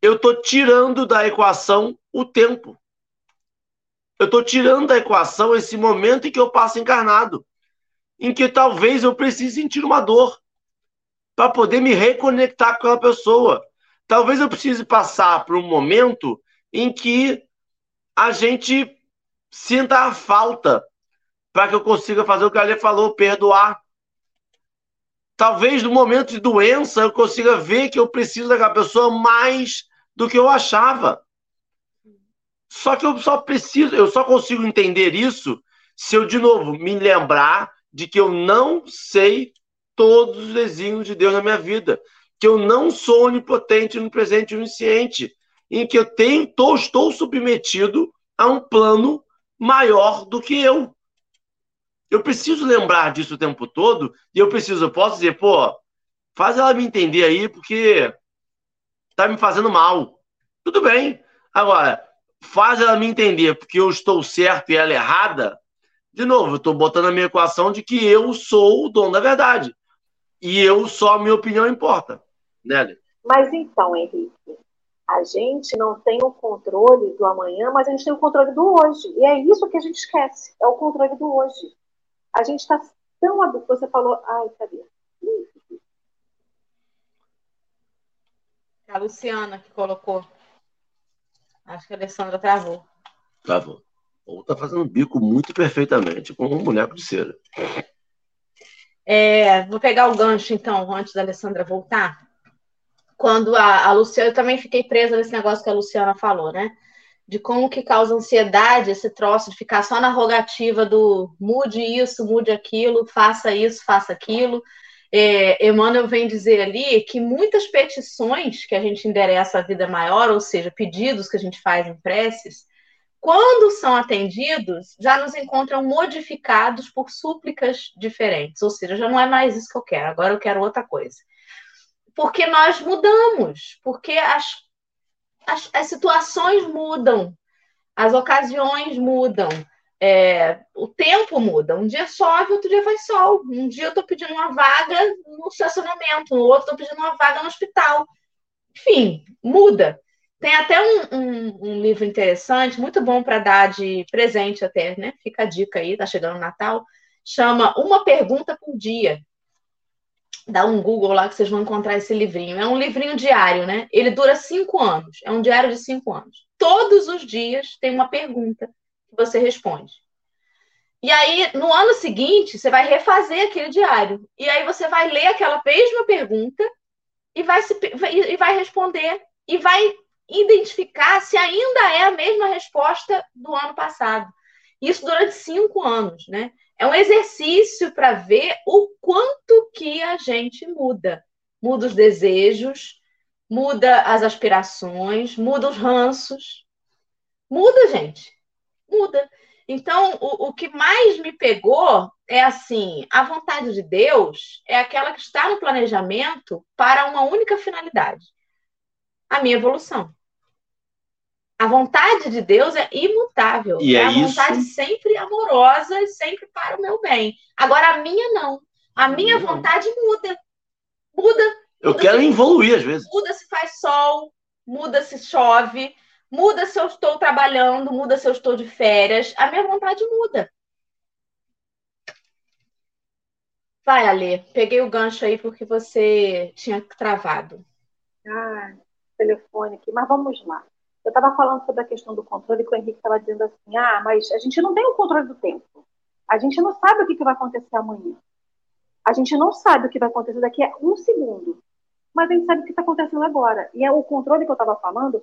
eu estou tirando da equação o tempo. Eu estou tirando da equação esse momento em que eu passo encarnado, em que talvez eu precise sentir uma dor para poder me reconectar com aquela pessoa. Talvez eu precise passar por um momento em que a gente sinta a falta para que eu consiga fazer o que a falou, perdoar. Talvez no momento de doença eu consiga ver que eu preciso daquela pessoa mais do que eu achava. Só que eu só preciso, eu só consigo entender isso se eu, de novo, me lembrar de que eu não sei todos os desígnios de Deus na minha vida. Que eu não sou onipotente, onipresente e onisciente em que eu tenho, tô, estou submetido a um plano maior do que eu. Eu preciso lembrar disso o tempo todo e eu preciso, eu posso dizer, pô, faz ela me entender aí porque tá me fazendo mal. Tudo bem. Agora, faz ela me entender porque eu estou certo e ela errada. De novo, eu estou botando a minha equação de que eu sou o dono da verdade. E eu só a minha opinião importa. Né? Mas então, Henrique, a gente não tem o controle do amanhã, mas a gente tem o controle do hoje. E é isso que a gente esquece, é o controle do hoje. A gente está tão. Você falou, ai, cadê? A Luciana que colocou. Acho que a Alessandra travou. Travou. Ou está fazendo bico muito perfeitamente com um boneco de cera. É, vou pegar o gancho, então, antes da Alessandra voltar quando a, a Luciana, eu também fiquei presa nesse negócio que a Luciana falou, né? De como que causa ansiedade esse troço de ficar só na rogativa do mude isso, mude aquilo, faça isso, faça aquilo. É, Emmanuel vem dizer ali que muitas petições que a gente endereça à vida maior, ou seja, pedidos que a gente faz em preces, quando são atendidos, já nos encontram modificados por súplicas diferentes. Ou seja, já não é mais isso que eu quero, agora eu quero outra coisa porque nós mudamos, porque as, as, as situações mudam, as ocasiões mudam, é, o tempo muda. Um dia chove, outro dia faz sol. Um dia eu estou pedindo uma vaga no estacionamento, no outro estou pedindo uma vaga no hospital. Enfim, muda. Tem até um, um, um livro interessante, muito bom para dar de presente até, né? Fica a dica aí, tá chegando o Natal. Chama Uma Pergunta por Dia, dá um Google lá que vocês vão encontrar esse livrinho. É um livrinho diário, né? Ele dura cinco anos. É um diário de cinco anos. Todos os dias tem uma pergunta que você responde. E aí, no ano seguinte, você vai refazer aquele diário. E aí você vai ler aquela mesma pergunta e vai, se, e vai responder. E vai identificar se ainda é a mesma resposta do ano passado. Isso durante cinco anos, né? É um exercício para ver o quanto que a gente muda. Muda os desejos, muda as aspirações, muda os ranços. Muda, gente. Muda. Então, o, o que mais me pegou é assim: a vontade de Deus é aquela que está no planejamento para uma única finalidade: a minha evolução. A vontade de Deus é imutável. E é, é a vontade isso... sempre amorosa e sempre para o meu bem. Agora, a minha não. A minha não. vontade muda. Muda. Eu muda quero se, evoluir às vezes. Muda se faz sol, muda se chove, muda se eu estou trabalhando, muda se eu estou de férias. A minha vontade muda. Vai, Alê. Peguei o gancho aí porque você tinha travado. Ah, telefone aqui. Mas vamos lá. Eu estava falando sobre a questão do controle, que o Henrique estava dizendo assim: ah, mas a gente não tem o controle do tempo. A gente não sabe o que, que vai acontecer amanhã. A gente não sabe o que vai acontecer daqui a um segundo. mas a gente sabe o que está acontecendo agora. E é o controle que eu estava falando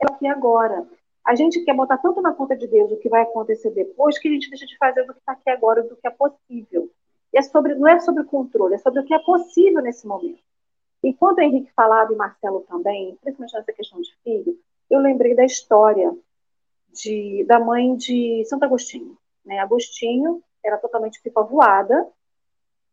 é o que agora. A gente quer botar tanto na conta de Deus o que vai acontecer depois que a gente deixa de fazer do que está aqui agora, do que é possível. E é sobre, não é sobre controle, é sobre o que é possível nesse momento. Enquanto o Henrique falava e Marcelo também, principalmente nessa questão de filho, eu lembrei da história de, da mãe de Santo Agostinho. Né? Agostinho era totalmente pipa voada,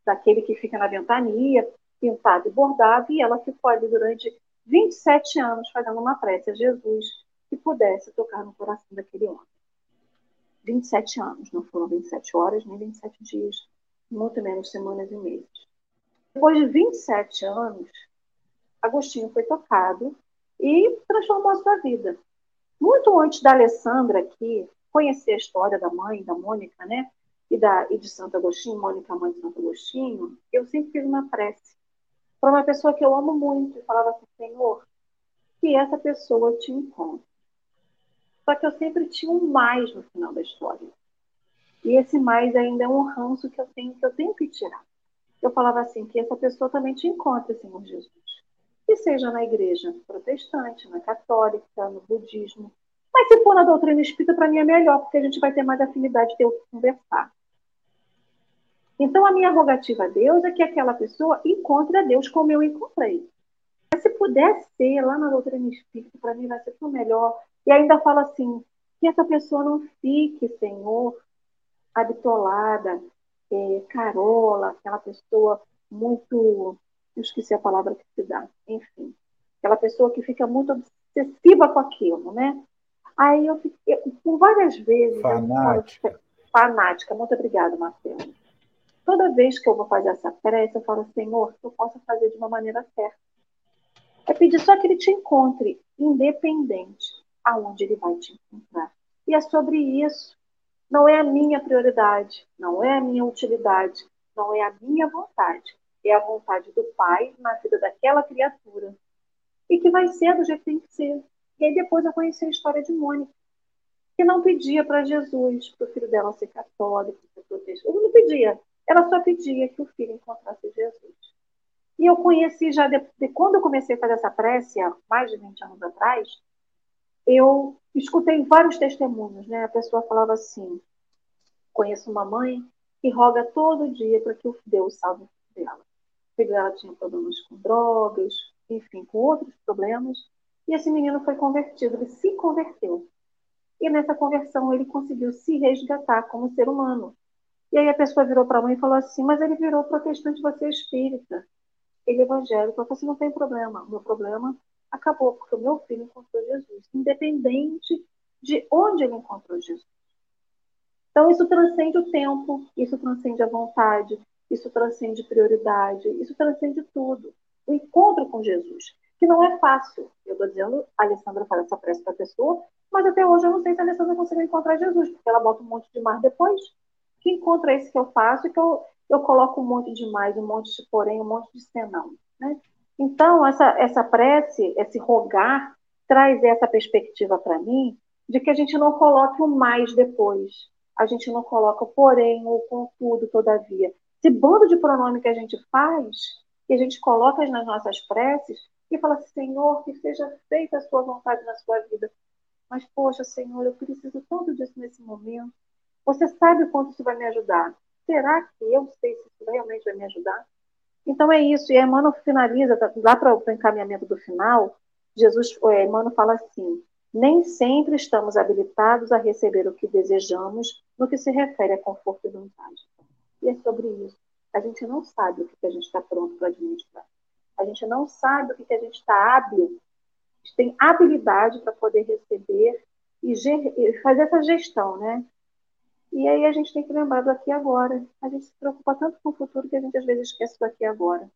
daquele que fica na ventania, pintado e bordado, e ela ficou ali durante 27 anos fazendo uma prece a Jesus que pudesse tocar no coração daquele homem. 27 anos, não foram 27 horas nem 27 dias, muito menos semanas e meses. Depois de 27 anos, Agostinho foi tocado e transformou a sua vida. Muito antes da Alessandra aqui conhecer a história da mãe, da Mônica, né? E, da, e de Santo Agostinho, Mônica, mãe de Santo Agostinho, eu sempre fiz uma prece para uma pessoa que eu amo muito e falava assim, Senhor, que essa pessoa te encontre. Só que eu sempre tinha um mais no final da história. E esse mais ainda é um ranço que eu tenho que eu tenho que tirar. Eu falava assim, que essa pessoa também te encontre, Senhor Jesus. Que seja na igreja protestante, na católica, no budismo. Mas se for na doutrina espírita, para mim é melhor, porque a gente vai ter mais afinidade de ter o que conversar. Então, a minha rogativa a Deus é que aquela pessoa encontre a Deus como eu encontrei. Mas se puder ser lá na doutrina espírita, para mim vai ser tão melhor. E ainda fala assim: que essa pessoa não fique, Senhor, habitolada, é, carola, aquela pessoa muito. Eu esqueci a palavra que se dá. Enfim, aquela pessoa que fica muito obsessiva com aquilo, né? Aí eu fiquei, por várias vezes. Fanática. Eu, fanática. Muito obrigada, Marcelo. Toda vez que eu vou fazer essa prece, eu falo, Senhor, que eu possa fazer de uma maneira certa. É pedir só que ele te encontre, independente aonde ele vai te encontrar. E é sobre isso. Não é a minha prioridade, não é a minha utilidade, não é a minha vontade. É a vontade do Pai na vida daquela criatura. E que vai ser do jeito que tem que ser. E aí depois eu conheci a história de Mônica, que não pedia para Jesus, para o filho dela ser católico, ser protestante. Não pedia. Ela só pedia que o filho encontrasse Jesus. E eu conheci já, de, de, quando eu comecei a fazer essa prece, há mais de 20 anos atrás, eu escutei vários testemunhos. Né? A pessoa falava assim: conheço uma mãe que roga todo dia para que o Deus salve o filho dela. Filho dela tinha problemas com drogas, enfim, com outros problemas. E esse menino foi convertido, ele se converteu. E nessa conversão ele conseguiu se resgatar como ser humano. E aí a pessoa virou para a mãe e falou assim: Mas ele virou protestante, você é espírita. Ele é evangélico. Eu falei assim: Não tem problema. O meu problema acabou, porque o meu filho encontrou Jesus, independente de onde ele encontrou Jesus. Então, isso transcende o tempo, isso transcende a vontade, isso transcende prioridade, isso transcende tudo. O encontro com Jesus, que não é fácil. Eu estou dizendo, a Alessandra faz essa pressa para a pessoa, mas até hoje eu não sei se a Alessandra conseguiu encontrar Jesus, porque ela bota um monte de mar depois que encontro é esse que eu faço e que eu, eu coloco um monte de mais, um monte de porém, um monte de senão. Né? Então, essa, essa prece, esse rogar, traz essa perspectiva para mim de que a gente não coloque o mais depois. A gente não coloca o porém, o contudo, todavia. Esse bando de pronome que a gente faz, que a gente coloca nas nossas preces, e fala Senhor, que seja feita a sua vontade na sua vida. Mas, poxa, Senhor, eu preciso tanto disso nesse momento. Você sabe quanto isso vai me ajudar. Será que eu sei se isso realmente vai me ajudar? Então é isso. E a Emmanuel finaliza, tá, lá para o encaminhamento do final, Jesus, é, Emmanuel fala assim: nem sempre estamos habilitados a receber o que desejamos no que se refere a conforto e vontade. E é sobre isso. A gente não sabe o que, a gente está pronto para administrar. A gente não sabe o que, que a gente está hábil, a gente tem habilidade para poder receber e, e fazer essa gestão, né? E aí a gente tem que lembrar do aqui e agora. A gente se preocupa tanto com o futuro que a gente às vezes esquece do aqui e agora.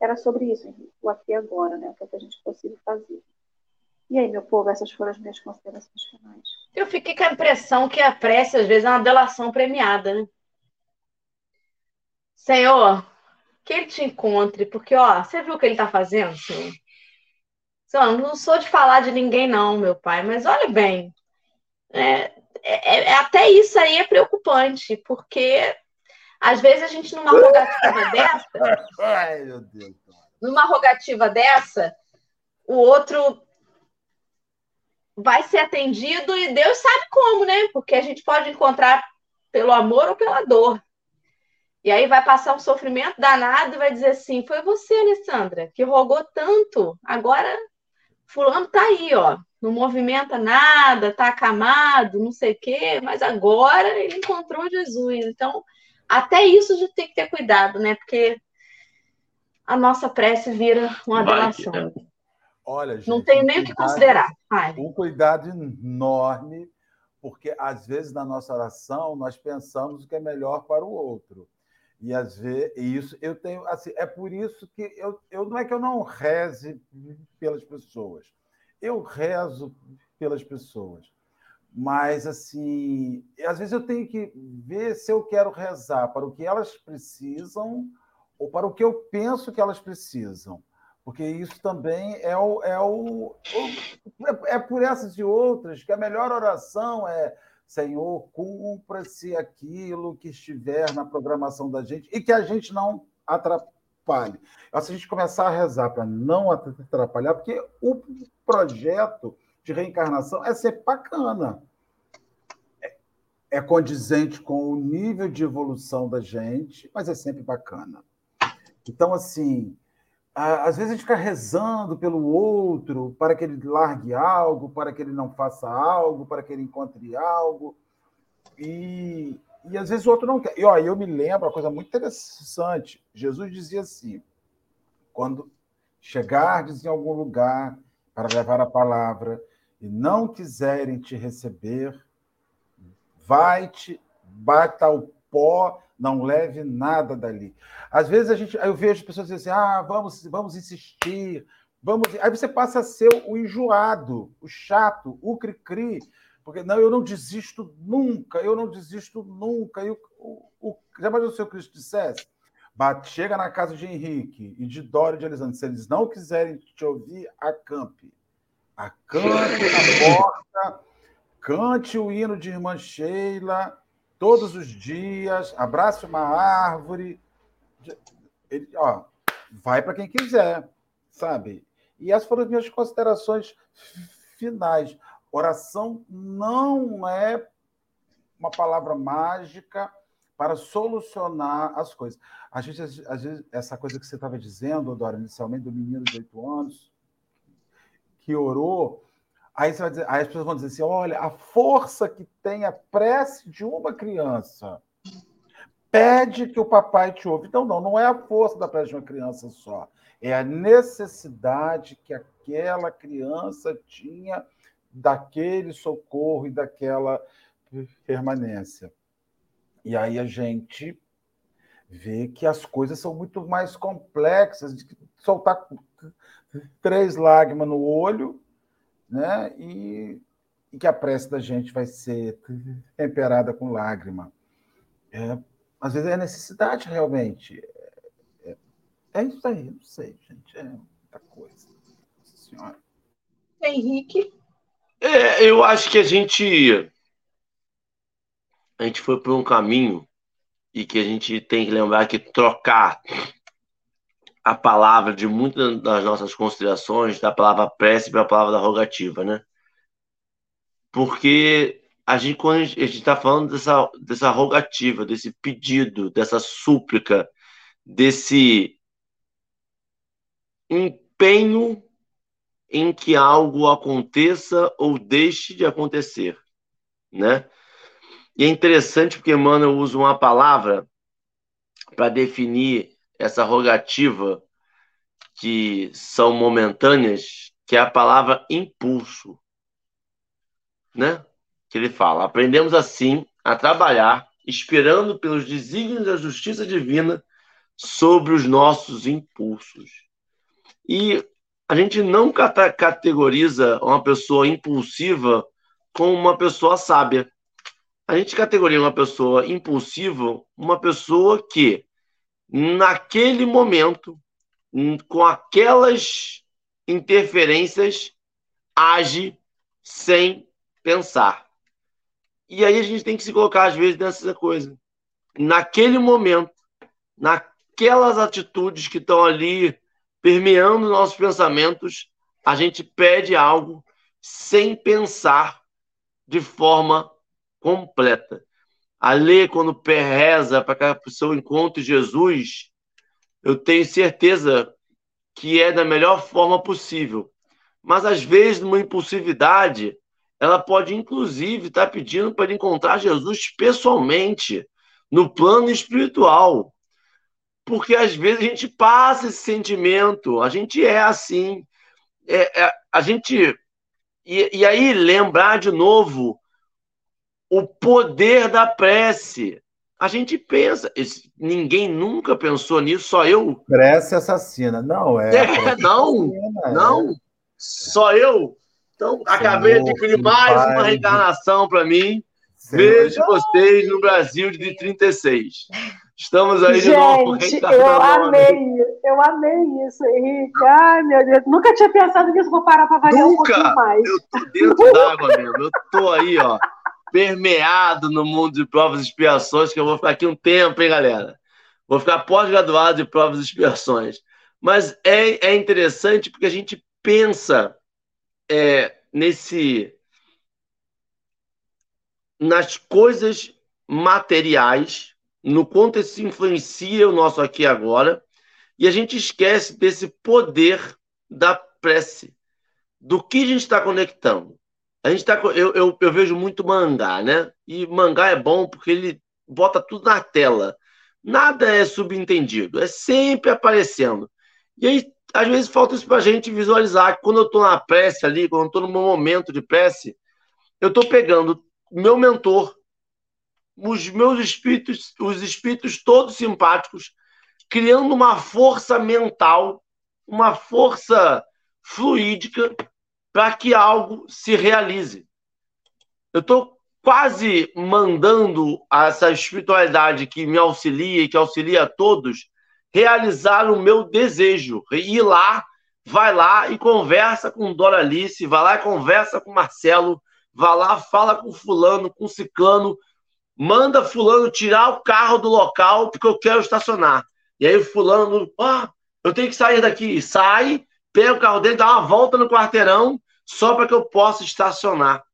Era sobre isso, Henrique, o aqui e agora, né? O que, é que a gente conseguiu fazer. E aí, meu povo, essas foram as minhas considerações finais. Eu fiquei com a impressão que a prece, às vezes, é uma delação premiada, né? Senhor, que ele te encontre, porque, ó, você viu o que ele está fazendo, Senhor? Senhor, não sou de falar de ninguém, não, meu pai, mas olha bem, é, é, é, até isso aí é preocupante, porque às vezes a gente numa rogativa <laughs> dessa. Ai, meu Deus. numa rogativa dessa, o outro vai ser atendido e Deus sabe como, né? Porque a gente pode encontrar pelo amor ou pela dor. E aí vai passar um sofrimento danado e vai dizer assim: foi você, Alessandra, que rogou tanto. Agora, fulano tá aí, ó. Não movimenta nada, tá acamado, não sei o quê, mas agora ele encontrou Jesus. Então, até isso a gente tem que ter cuidado, né? Porque a nossa prece vira uma adoração. Olha, gente, não tenho nem o que considerar. Ai. Um cuidado enorme, porque às vezes na nossa oração nós pensamos o que é melhor para o outro. E às vezes isso eu tenho assim, é por isso que eu, eu não é que eu não reze pelas pessoas. Eu rezo pelas pessoas. Mas assim, às vezes eu tenho que ver se eu quero rezar para o que elas precisam ou para o que eu penso que elas precisam. Porque isso também é o, é o, é, é por essas e outras que a melhor oração é Senhor, cumpra-se aquilo que estiver na programação da gente e que a gente não atrapalhe. Se a gente começar a rezar para não atrapalhar, porque o projeto de reencarnação é ser bacana. É, é condizente com o nível de evolução da gente, mas é sempre bacana. Então, assim, às vezes a gente fica rezando pelo outro para que ele largue algo, para que ele não faça algo, para que ele encontre algo. E, e às vezes o outro não quer. E ó, eu me lembro uma coisa muito interessante. Jesus dizia assim: quando chegardes em algum lugar para levar a palavra e não quiserem te receber, vai-te, bata o pó não leve nada dali. Às vezes a gente, eu vejo pessoas dizendo assim: ah, vamos, vamos insistir, vamos. Aí você passa a ser o enjoado, o chato, o cri-cri, porque não, eu não desisto nunca, eu não desisto nunca. E o, o, o, já imaginou se o Cristo dissesse? Chega na casa de Henrique e de Dória e de Alessandro, se eles não quiserem te ouvir, acampe. Acampe na <laughs> porta, cante o hino de Irmã Sheila, todos os dias, abrace uma árvore. Ele, ó, vai para quem quiser, sabe? E essas foram as minhas considerações finais. Oração não é uma palavra mágica para solucionar as coisas. A gente, às vezes, essa coisa que você estava dizendo, Dora, inicialmente, do menino de oito anos, que orou, Aí, você vai dizer, aí as pessoas vão dizer assim: olha, a força que tem a prece de uma criança pede que o papai te ouve. Então, não, não é a força da prece de uma criança só. É a necessidade que aquela criança tinha daquele socorro e daquela permanência. E aí a gente vê que as coisas são muito mais complexas, de soltar três lágrimas no olho né? E, e que a prece da gente vai ser temperada com lágrima. É, às vezes é necessidade realmente. É, é, isso aí, não sei, gente. É muita coisa. Nossa senhora. Henrique? É, eu acho que a gente a gente foi por um caminho e que a gente tem que lembrar que trocar a palavra de muitas das nossas considerações da palavra prece para a palavra da rogativa, né? Porque a gente, quando a gente está falando dessa, dessa rogativa, desse pedido, dessa súplica, desse empenho em que algo aconteça ou deixe de acontecer, né? E é interessante porque Emmanuel usa uma palavra para definir essa rogativa que são momentâneas, que é a palavra impulso, né? Que ele fala: aprendemos assim a trabalhar, esperando pelos desígnios da justiça divina sobre os nossos impulsos. E a gente não categoriza uma pessoa impulsiva como uma pessoa sábia. A gente categoriza uma pessoa impulsiva uma pessoa que naquele momento, com aquelas interferências, age sem pensar. E aí a gente tem que se colocar, às vezes, nessa coisa. Naquele momento, naquelas atitudes que estão ali permeando nossos pensamentos, a gente pede algo sem pensar de forma completa. A lei, quando reza para que a pessoa encontre Jesus, eu tenho certeza que é da melhor forma possível. Mas, às vezes, numa impulsividade, ela pode, inclusive, estar tá pedindo para encontrar Jesus pessoalmente, no plano espiritual. Porque, às vezes, a gente passa esse sentimento, a gente é assim. É, é, a gente. E, e aí, lembrar de novo o poder da prece. A gente pensa, ninguém nunca pensou nisso, só eu. Prece assassina. Não, é. é não, assassina, não. É. Só eu. Então, Senhor, acabei de adquirir mais pai, uma reencarnação para mim. Senhor. Vejo vocês no Brasil de 36. Estamos aí Gente, de novo. Eu amei, eu amei isso, Henrique. Ai, meu Deus. Nunca tinha pensado nisso, vou parar para variar Nunca. um pouquinho mais. Eu tô dentro d'água mesmo. Eu tô aí, ó permeado no mundo de provas e expiações, que eu vou ficar aqui um tempo, hein, galera? Vou ficar pós-graduado em provas e expiações. Mas é, é interessante porque a gente pensa é, nesse nas coisas materiais, no quanto isso influencia o nosso aqui e agora, e a gente esquece desse poder da prece, do que a gente está conectando. A gente tá, eu, eu, eu vejo muito mangá, né? E mangá é bom porque ele bota tudo na tela. Nada é subentendido, é sempre aparecendo. E aí, às vezes, falta isso pra gente visualizar. Quando eu tô na prece ali, quando eu tô meu momento de prece, eu tô pegando meu mentor, os meus espíritos, os espíritos todos simpáticos, criando uma força mental, uma força fluídica para que algo se realize. Eu estou quase mandando essa espiritualidade que me auxilia e que auxilia a todos realizar o meu desejo. Ir lá, vai lá e conversa com Doralice, vai lá e conversa com Marcelo, vai lá, fala com fulano, com ciclano, manda fulano tirar o carro do local porque eu quero estacionar. E aí fulano, ah, eu tenho que sair daqui. Sai, pega o carro dele, dá uma volta no quarteirão, só para que eu possa estacionar.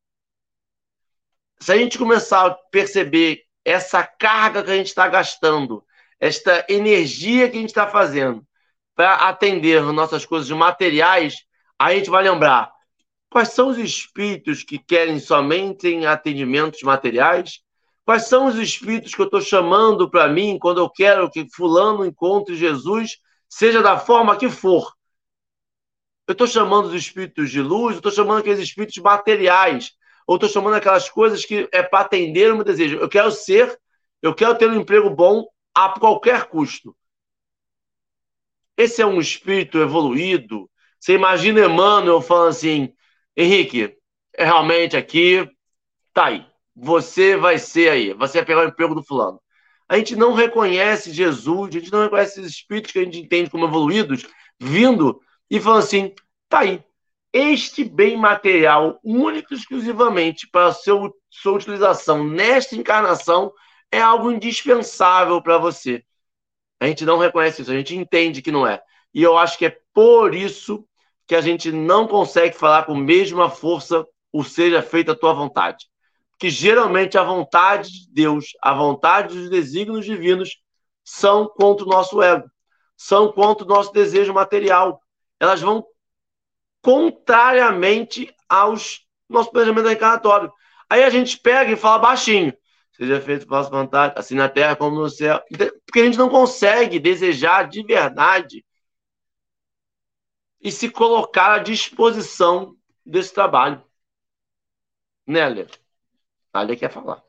Se a gente começar a perceber essa carga que a gente está gastando, esta energia que a gente está fazendo para atender nossas coisas materiais, a gente vai lembrar quais são os espíritos que querem somente em atendimentos materiais, quais são os espíritos que eu estou chamando para mim quando eu quero que fulano encontre Jesus, seja da forma que for. Eu estou chamando os espíritos de luz, eu estou chamando aqueles espíritos materiais, ou estou chamando aquelas coisas que é para atender o meu desejo. Eu quero ser, eu quero ter um emprego bom a qualquer custo. Esse é um espírito evoluído. Você imagina Emmanuel falando assim: Henrique, é realmente aqui, tá aí. Você vai ser aí, você vai pegar o emprego do fulano. A gente não reconhece Jesus, a gente não reconhece esses espíritos que a gente entende como evoluídos, vindo e falou assim: tá aí. Este bem material, único e exclusivamente para seu, sua utilização nesta encarnação, é algo indispensável para você. A gente não reconhece isso, a gente entende que não é. E eu acho que é por isso que a gente não consegue falar com a mesma força o seja feita a tua vontade. Que geralmente a vontade de Deus, a vontade dos desígnios divinos são contra o nosso ego, são contra o nosso desejo material elas vão contrariamente aos nosso planejamento reencarnatório. Aí a gente pega e fala baixinho. Seja feito vossa vontade, assim na terra como no céu. Porque a gente não consegue desejar de verdade e se colocar à disposição desse trabalho. Né, Lê? A Lê quer falar.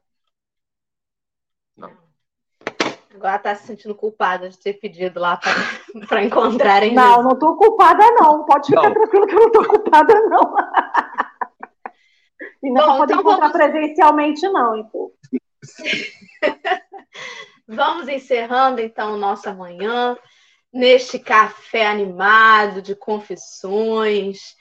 Agora tá se sentindo culpada de ter pedido lá para <laughs> encontrarem. Não, não tô culpada, não. Pode ficar não. tranquilo que eu não tô culpada, não. <laughs> e não Bom, pode então encontrar vamos... presencialmente, não, então. <laughs> vamos encerrando então o nosso amanhã neste café animado de confissões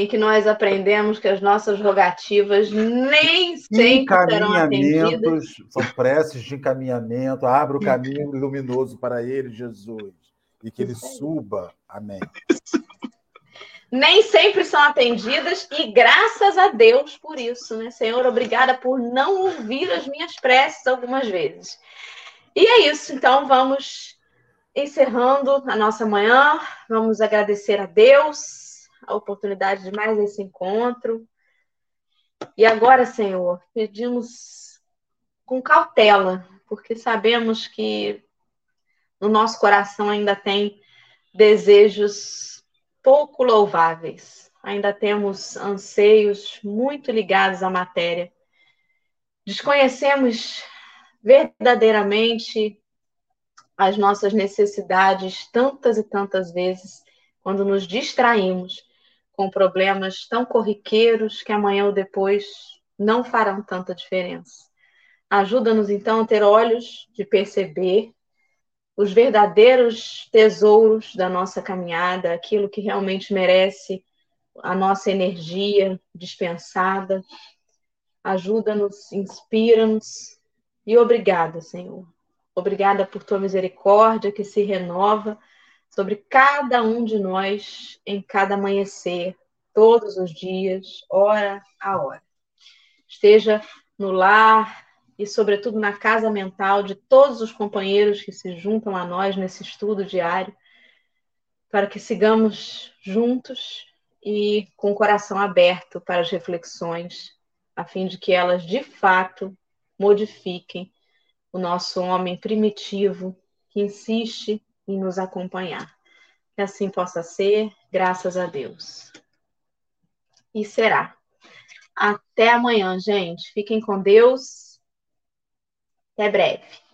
em que nós aprendemos que as nossas rogativas nem sempre serão atendidas. São preces de encaminhamento, abra o caminho luminoso para ele, Jesus. e que ele suba. Amém. Nem sempre são atendidas e graças a Deus por isso, né? Senhor, obrigada por não ouvir as minhas preces algumas vezes. E é isso, então vamos encerrando a nossa manhã. Vamos agradecer a Deus a oportunidade de mais esse encontro. E agora, Senhor, pedimos com cautela, porque sabemos que no nosso coração ainda tem desejos pouco louváveis. Ainda temos anseios muito ligados à matéria. Desconhecemos verdadeiramente as nossas necessidades tantas e tantas vezes quando nos distraímos com problemas tão corriqueiros que amanhã ou depois não farão tanta diferença. Ajuda-nos então a ter olhos de perceber os verdadeiros tesouros da nossa caminhada, aquilo que realmente merece a nossa energia dispensada. Ajuda-nos, inspira-nos e obrigada, Senhor. Obrigada por tua misericórdia que se renova sobre cada um de nós em cada amanhecer, todos os dias, hora a hora. Esteja no lar e, sobretudo, na casa mental de todos os companheiros que se juntam a nós nesse estudo diário, para que sigamos juntos e com o coração aberto para as reflexões, a fim de que elas de fato modifiquem o nosso homem primitivo que insiste em nos acompanhar. Que assim possa ser, graças a Deus. E será. Até amanhã, gente. Fiquem com Deus. Até breve.